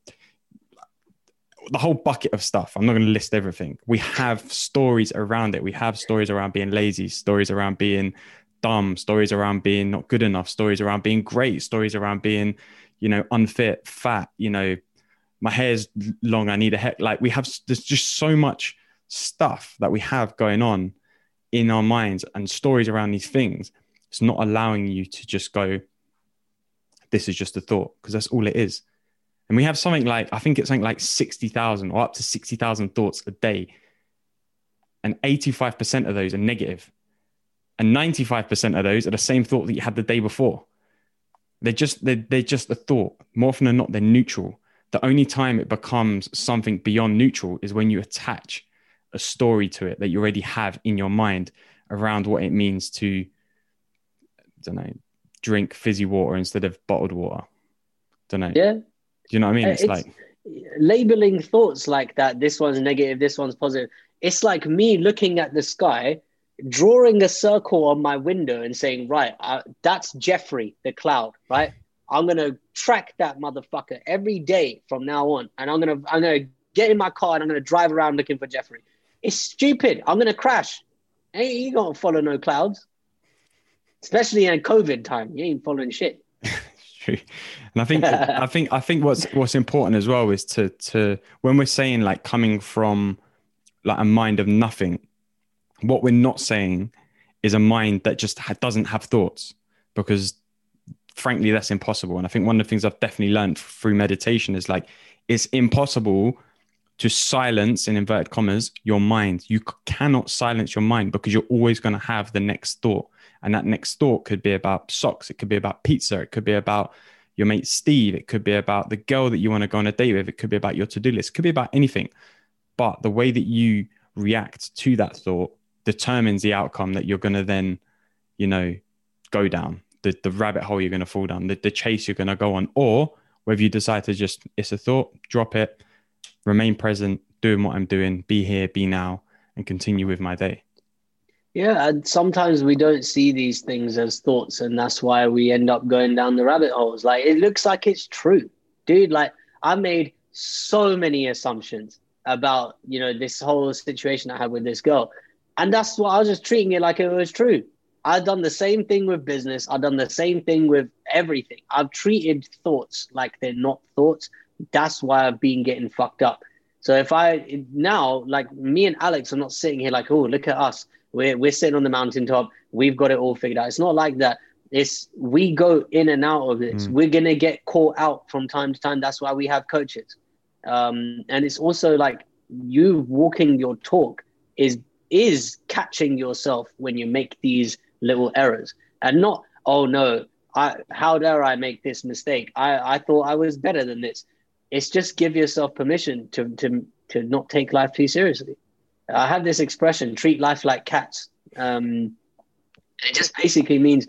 the whole bucket of stuff, I'm not going to list everything. We have stories around it. We have stories around being lazy, stories around being dumb, stories around being not good enough, stories around being great, stories around being, you know, unfit, fat, you know, my hair's long, I need a hair. Like we have, there's just so much stuff that we have going on in our minds and stories around these things, it's not allowing you to just go, this is just a thought, because that's all it is. And we have something like, I think it's something like 60,000 or up to 60,000 thoughts a day. And 85% of those are negative. And 95% of those are the same thought that you had the day before. They're just, they're, they're just a thought. More often than not, they're neutral. The only time it becomes something beyond neutral is when you attach a story to it that you already have in your mind around what it means to I don't know drink fizzy water instead of bottled water don't know yeah do you know what i mean uh, it's, it's like labeling thoughts like that this one's negative this one's positive it's like me looking at the sky drawing a circle on my window and saying right uh, that's jeffrey the cloud right i'm gonna track that motherfucker every day from now on and i'm gonna i'm gonna get in my car and i'm gonna drive around looking for jeffrey it's stupid. I'm gonna crash. Ain't you gonna follow no clouds? Especially in COVID time. You ain't following shit. true. And I think I think I think what's what's important as well is to to when we're saying like coming from like a mind of nothing. What we're not saying is a mind that just ha- doesn't have thoughts because frankly that's impossible. And i think one of the things i've definitely learned through meditation is like it's impossible to silence in inverted commas your mind. You cannot silence your mind because you're always going to have the next thought. And that next thought could be about socks it could be about pizza it could be about your mate steve it could be about the girl that you want to go on a date with it could be about your to-do list it could be about anything. But the way that you react to that thought determines the outcome that you're going to then you know go down the, the rabbit hole you're going to fall down the, the chase you're going to go on or whether you decide to just it's a thought drop it remain present doing what i'm doing be here be now and continue with my day. Yeah and sometimes we don't see these things as thoughts and that's why we end up going down the rabbit holes. Like it looks like it's true. Dude like i made so many assumptions about you know this whole situation i had with this girl and that's what i was just treating it like it was true I've done the same thing with business. I've done the same thing with everything. I've treated thoughts like they're not thoughts. That's why I've been getting fucked up. So if I now, like me and Alex are not sitting here like, oh, look at us. We're, we're sitting on the mountaintop. We've got it all figured out. It's not like that. It's we go in and out of this. Mm. We're going to get caught out from time to time. That's why we have coaches. Um, and it's also like you walking your talk is is catching yourself when you make these little errors and not, oh no, I, how dare I make this mistake? I, I thought I was better than this. It's just give yourself permission to, to, to not take life too seriously. I have this expression, treat life like cats. Um, it just basically means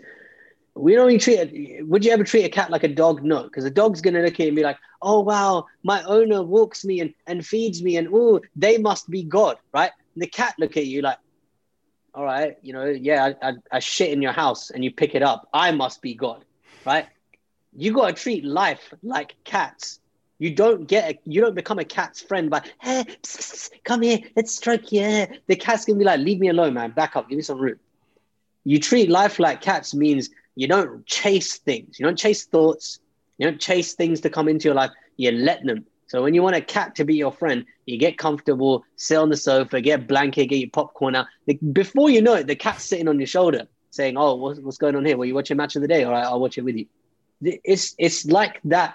we don't even treat it. Would you ever treat a cat like a dog? No, because a dog's gonna look at you and be like, "Oh wow, my owner walks me and, and feeds me, and oh, they must be God, right?" The cat look at you like, all right, you know, yeah, I, I, I shit in your house and you pick it up. I must be God, right? You got to treat life like cats. You don't get a, you don't become a cat's friend by hey, pss, pss, come here, let's stroke you. The cat's gonna be like, leave me alone, man. Back up, give me some room. You treat life like cats means you don't chase things. You don't chase thoughts. You don't chase things to come into your life. You let them. So when you want a cat to be your friend, you get comfortable, sit on the sofa, get a blanket, get your popcorn out. Before you know it, the cat's sitting on your shoulder saying, "Oh, what's, what's going on here? Well, you watch a match of the day? All right, I'll watch it with you." It's it's like that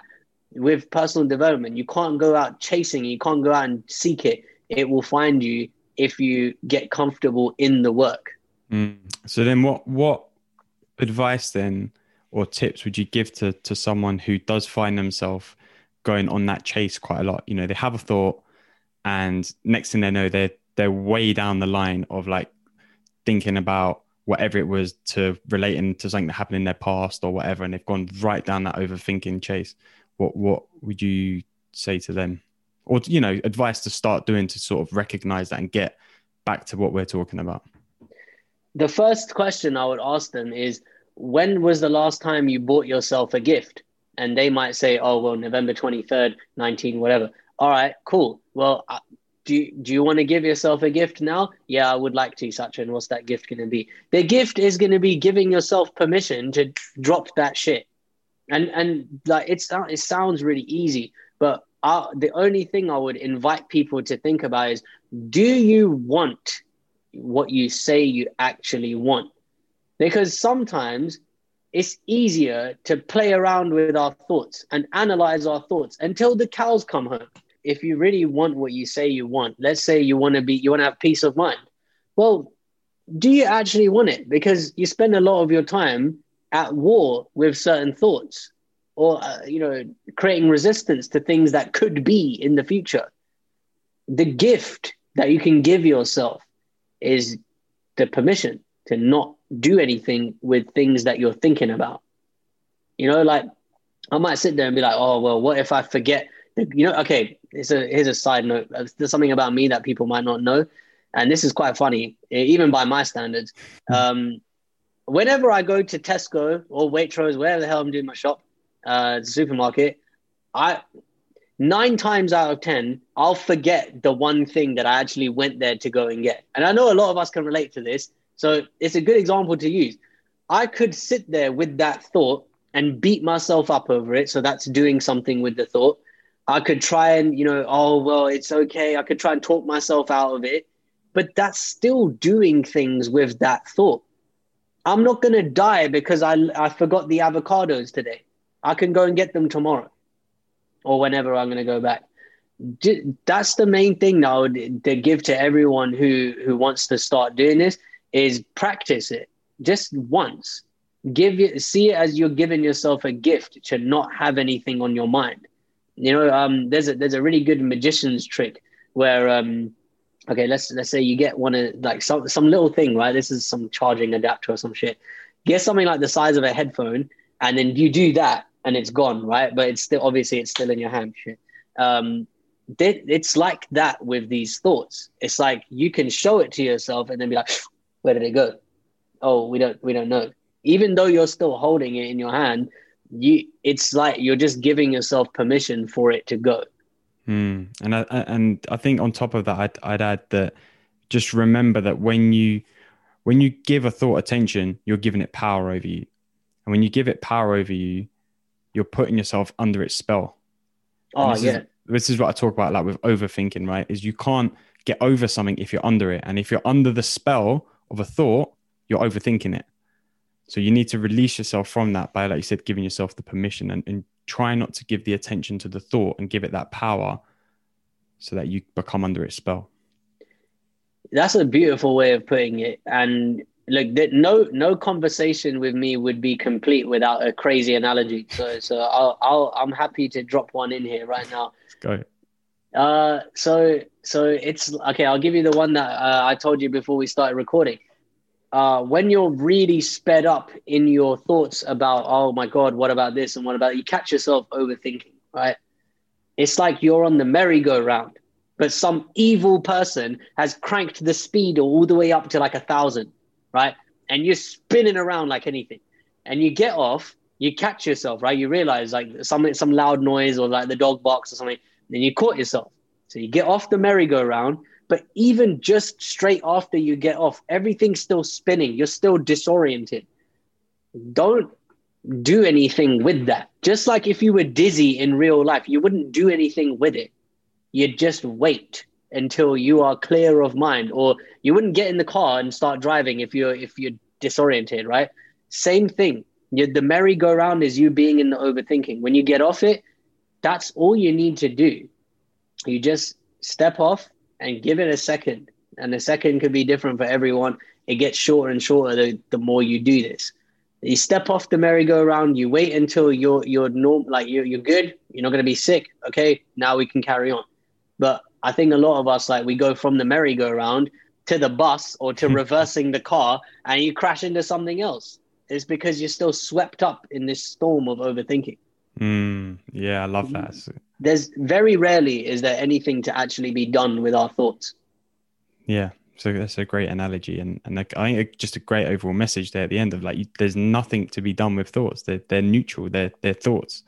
with personal development. You can't go out chasing. You can't go out and seek it. It will find you if you get comfortable in the work. Mm. So then, what what advice then or tips would you give to to someone who does find themselves going on that chase quite a lot. You know, they have a thought, and next thing they know, they're they're way down the line of like thinking about whatever it was to relating to something that happened in their past or whatever, and they've gone right down that overthinking chase. What what would you say to them, or you know, advice to start doing to sort of recognize that and get back to what we're talking about? The first question I would ask them is, when was the last time you bought yourself a gift? And they might say, "Oh, well, November twenty third, nineteen, whatever." All right, cool. Well, uh, do you, do you want to give yourself a gift now? Yeah, I would like to, Sachin. What's that gift going to be? The gift is going to be giving yourself permission to drop that shit. And and like it's it sounds really easy, but uh, the only thing I would invite people to think about is: Do you want what you say you actually want? Because sometimes it's easier to play around with our thoughts and analyze our thoughts until the cows come home. If you really want what you say you want, let's say you want to be, you want to have peace of mind. Well, do you actually want it? Because you spend a lot of your time at war with certain thoughts or, uh, you know, creating resistance to things that could be in the future. The gift that you can give yourself is the permission to not do anything with things that you're thinking about. You know, like I might sit there and be like, oh, well, what if I forget? You know, okay, it's a, here's a side note. There's something about me that people might not know. And this is quite funny, even by my standards. Hmm. Um, whenever I go to Tesco or Waitrose, wherever the hell I'm doing my shop, uh, the supermarket, I nine times out of ten, I'll forget the one thing that I actually went there to go and get. And I know a lot of us can relate to this. So it's a good example to use. I could sit there with that thought and beat myself up over it. So that's doing something with the thought. I could try and, you know, oh, well, it's okay. I could try and talk myself out of it. but that's still doing things with that thought. I'm not going to die because I, I forgot the avocados today. I can go and get them tomorrow or whenever I'm going to go back. That's the main thing now to give to everyone who, who wants to start doing this is practice it just once. Give it, see it as you're giving yourself a gift to not have anything on your mind. You know, um, there's a there's a really good magician's trick where um, okay, let's let's say you get one of like some some little thing, right? This is some charging adapter or some shit. Get something like the size of a headphone, and then you do that, and it's gone, right? But it's still obviously it's still in your hand. Shit. Um, it's like that with these thoughts. It's like you can show it to yourself and then be like, where did it go? Oh, we don't we don't know. Even though you're still holding it in your hand, you it's like you're just giving yourself permission for it to go. Mm. And I, and I think on top of that, I'd, I'd add that just remember that when you when you give a thought attention, you're giving it power over you, and when you give it power over you, you're putting yourself under its spell. Oh this yeah. Is, this is what I talk about, like with overthinking, right? Is you can't get over something if you're under it, and if you're under the spell of a thought, you're overthinking it. So you need to release yourself from that by, like you said, giving yourself the permission and, and try not to give the attention to the thought and give it that power so that you become under its spell. That's a beautiful way of putting it. And look no no conversation with me would be complete without a crazy analogy. So so I'll, I'll i'm happy to drop one in here right now. Go uh so so it's okay i'll give you the one that uh, i told you before we started recording uh, when you're really sped up in your thoughts about, oh my God, what about this and what about you catch yourself overthinking, right? It's like you're on the merry-go-round, but some evil person has cranked the speed all the way up to like a thousand, right? And you're spinning around like anything. And you get off, you catch yourself, right? You realize like some some loud noise or like the dog barks or something, then you caught yourself. So you get off the merry-go-round but even just straight after you get off, everything's still spinning. You're still disoriented. Don't do anything with that. Just like if you were dizzy in real life, you wouldn't do anything with it. You'd just wait until you are clear of mind, or you wouldn't get in the car and start driving if you're if you're disoriented, right? Same thing. you the merry-go-round is you being in the overthinking. When you get off it, that's all you need to do. You just step off, and give it a second. And the second could be different for everyone. It gets shorter and shorter the, the more you do this. You step off the merry-go-round, you wait until you're you're norm like you're you're good, you're not gonna be sick. Okay, now we can carry on. But I think a lot of us like we go from the merry-go-round to the bus or to reversing the car and you crash into something else. It's because you're still swept up in this storm of overthinking. Mm, yeah, I love that. There's very rarely is there anything to actually be done with our thoughts. Yeah, so that's a great analogy, and and like, I think just a great overall message there at the end of like, you, there's nothing to be done with thoughts. They're they're neutral. They're they're thoughts.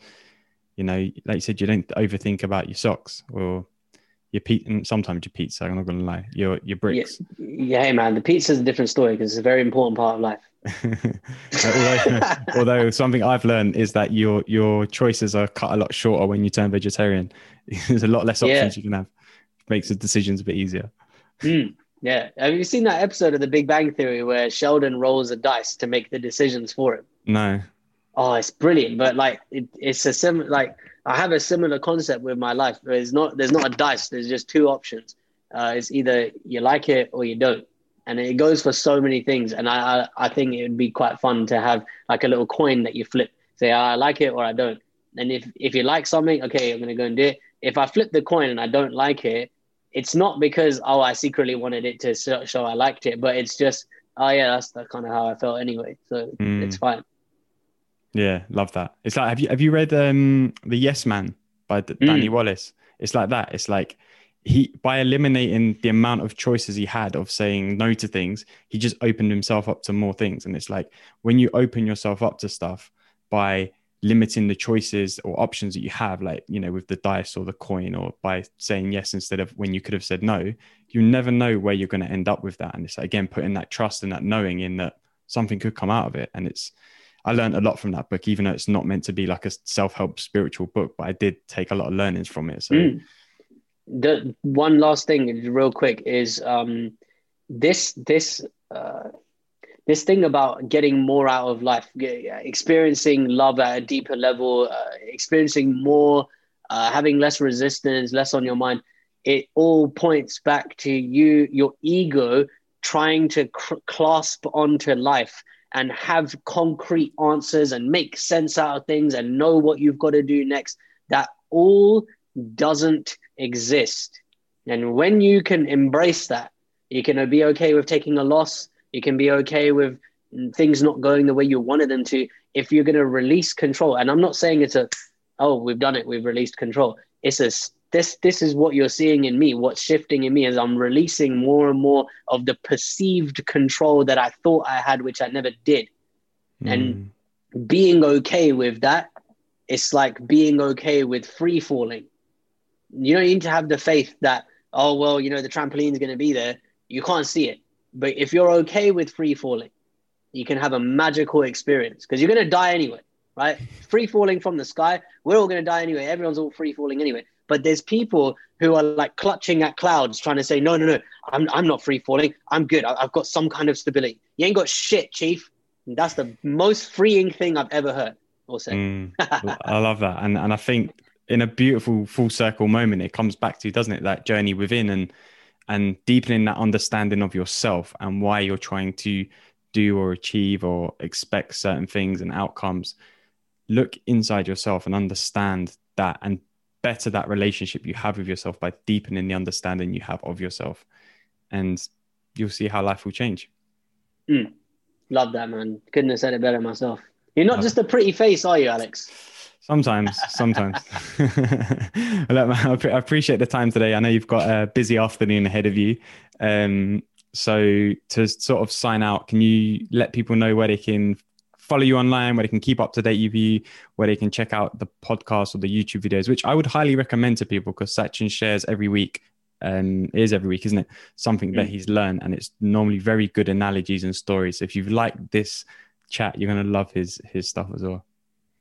You know, like you said, you don't overthink about your socks or your pizza. Sometimes your pizza. I'm not to lie. Your your bricks. Yeah, yeah, hey man, the pizza is a different story because it's a very important part of life. although, although, something I've learned is that your your choices are cut a lot shorter when you turn vegetarian. There's a lot less options yeah. you can have. makes the decisions a bit easier. Mm, yeah. Have you seen that episode of The Big Bang Theory where Sheldon rolls a dice to make the decisions for him? No. Oh, it's brilliant. But like, it, it's a similar like I have a similar concept with my life. There's not there's not a dice. There's just two options. Uh, it's either you like it or you don't and it goes for so many things. And I, I, I think it would be quite fun to have like a little coin that you flip, say, I like it or I don't. And if, if you like something, okay, I'm going to go and do it. If I flip the coin and I don't like it, it's not because, oh, I secretly wanted it to show, show I liked it, but it's just, oh, yeah, that's the, kind of how I felt anyway. So mm. it's fine. Yeah, love that. It's like, have you, have you read um, The Yes Man by D- mm. Danny Wallace? It's like that. It's like, he by eliminating the amount of choices he had of saying no to things he just opened himself up to more things and it's like when you open yourself up to stuff by limiting the choices or options that you have like you know with the dice or the coin or by saying yes instead of when you could have said no you never know where you're going to end up with that and it's again putting that trust and that knowing in that something could come out of it and it's I learned a lot from that book, even though it's not meant to be like a self-help spiritual book, but I did take a lot of learnings from it. So mm the one last thing real quick is um this this uh, this thing about getting more out of life, experiencing love at a deeper level, uh, experiencing more, uh, having less resistance, less on your mind. It all points back to you, your ego trying to cr- clasp onto life and have concrete answers and make sense out of things and know what you've got to do next. That all doesn't exist. And when you can embrace that, you can be okay with taking a loss. You can be okay with things not going the way you wanted them to. If you're going to release control, and I'm not saying it's a, oh, we've done it, we've released control. It's a this this is what you're seeing in me. What's shifting in me is I'm releasing more and more of the perceived control that I thought I had, which I never did, mm. and being okay with that. It's like being okay with free falling. You don't need to have the faith that oh well, you know the trampoline's going to be there. You can't see it, but if you're okay with free falling, you can have a magical experience because you're going to die anyway, right? free falling from the sky. We're all going to die anyway. Everyone's all free falling anyway. But there's people who are like clutching at clouds, trying to say, no, no, no, I'm, I'm not free falling. I'm good. I, have got some kind of stability. You ain't got shit, chief. And that's the most freeing thing I've ever heard or said. Mm, I love that. And, and I think in a beautiful full circle moment, it comes back to, doesn't it, that journey within and, and deepening that understanding of yourself and why you're trying to do or achieve or expect certain things and outcomes look inside yourself and understand that and better that relationship you have with yourself by deepening the understanding you have of yourself. And you'll see how life will change. Mm. love that man. Couldn't have said it better myself. You're not just a pretty face are you alex? Sometimes sometimes. I appreciate the time today. I know you've got a busy afternoon ahead of you. Um, so to sort of sign out can you let people know where they can follow you online, where they can keep up to date with you, where they can check out the podcast or the YouTube videos, which I would highly recommend to people because Sachin shares every week. And it is every week, isn't it? Something that mm. he's learned, and it's normally very good analogies and stories. So if you've liked this chat, you're gonna love his his stuff as well.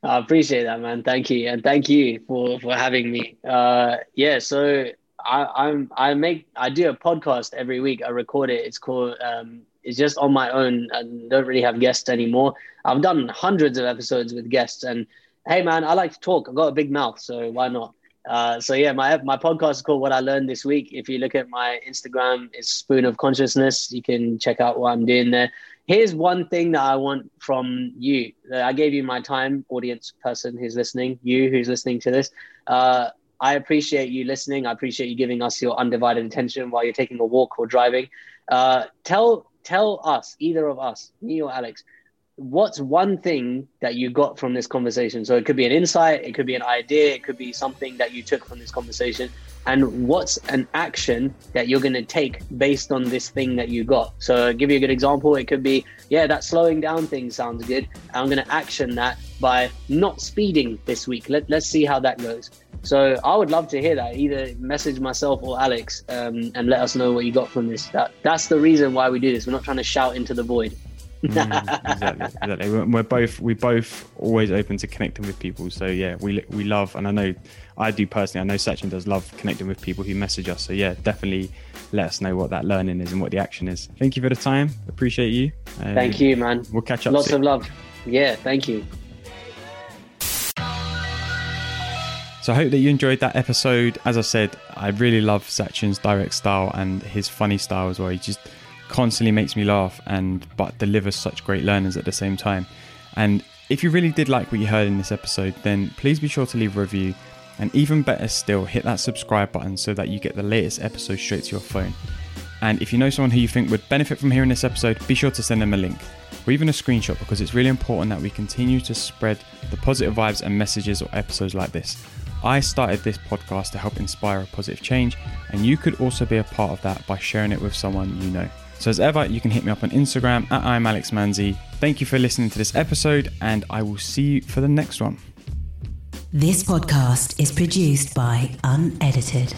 I appreciate that, man. Thank you, and thank you for for having me. Uh, yeah, so I, I'm I make I do a podcast every week. I record it. It's called um, it's just on my own and don't really have guests anymore. I've done hundreds of episodes with guests, and hey, man, I like to talk. I've got a big mouth, so why not? Uh, so yeah, my my podcast is called What I Learned This Week. If you look at my Instagram, it's Spoon of Consciousness. You can check out what I'm doing there. Here's one thing that I want from you. I gave you my time, audience person who's listening, you who's listening to this. Uh, I appreciate you listening. I appreciate you giving us your undivided attention while you're taking a walk or driving. Uh, tell tell us, either of us, me or Alex, what's one thing that you got from this conversation? So it could be an insight, it could be an idea, it could be something that you took from this conversation. And what's an action that you're going to take based on this thing that you got? So, I'll give you a good example. It could be, yeah, that slowing down thing sounds good. I'm going to action that by not speeding this week. Let, let's see how that goes. So I would love to hear that. Either message myself or Alex um, and let us know what you got from this. That that's the reason why we do this. We're not trying to shout into the void. mm, exactly, exactly. We're both we both always open to connecting with people. So yeah, we we love, and I know I do personally. I know Sachin does love connecting with people who message us. So yeah, definitely let us know what that learning is and what the action is. Thank you for the time. Appreciate you. Um, thank you, man. We'll catch up. Lots soon. of love. Yeah, thank you. So I hope that you enjoyed that episode. As I said, I really love Sachin's direct style and his funny style as well. He just constantly makes me laugh and but delivers such great learners at the same time. And if you really did like what you heard in this episode, then please be sure to leave a review. And even better still, hit that subscribe button so that you get the latest episode straight to your phone. And if you know someone who you think would benefit from hearing this episode, be sure to send them a link or even a screenshot because it's really important that we continue to spread the positive vibes and messages or episodes like this. I started this podcast to help inspire a positive change, and you could also be a part of that by sharing it with someone you know. So, as ever, you can hit me up on Instagram at I'm Alex Manzi. Thank you for listening to this episode, and I will see you for the next one. This podcast is produced by Unedited.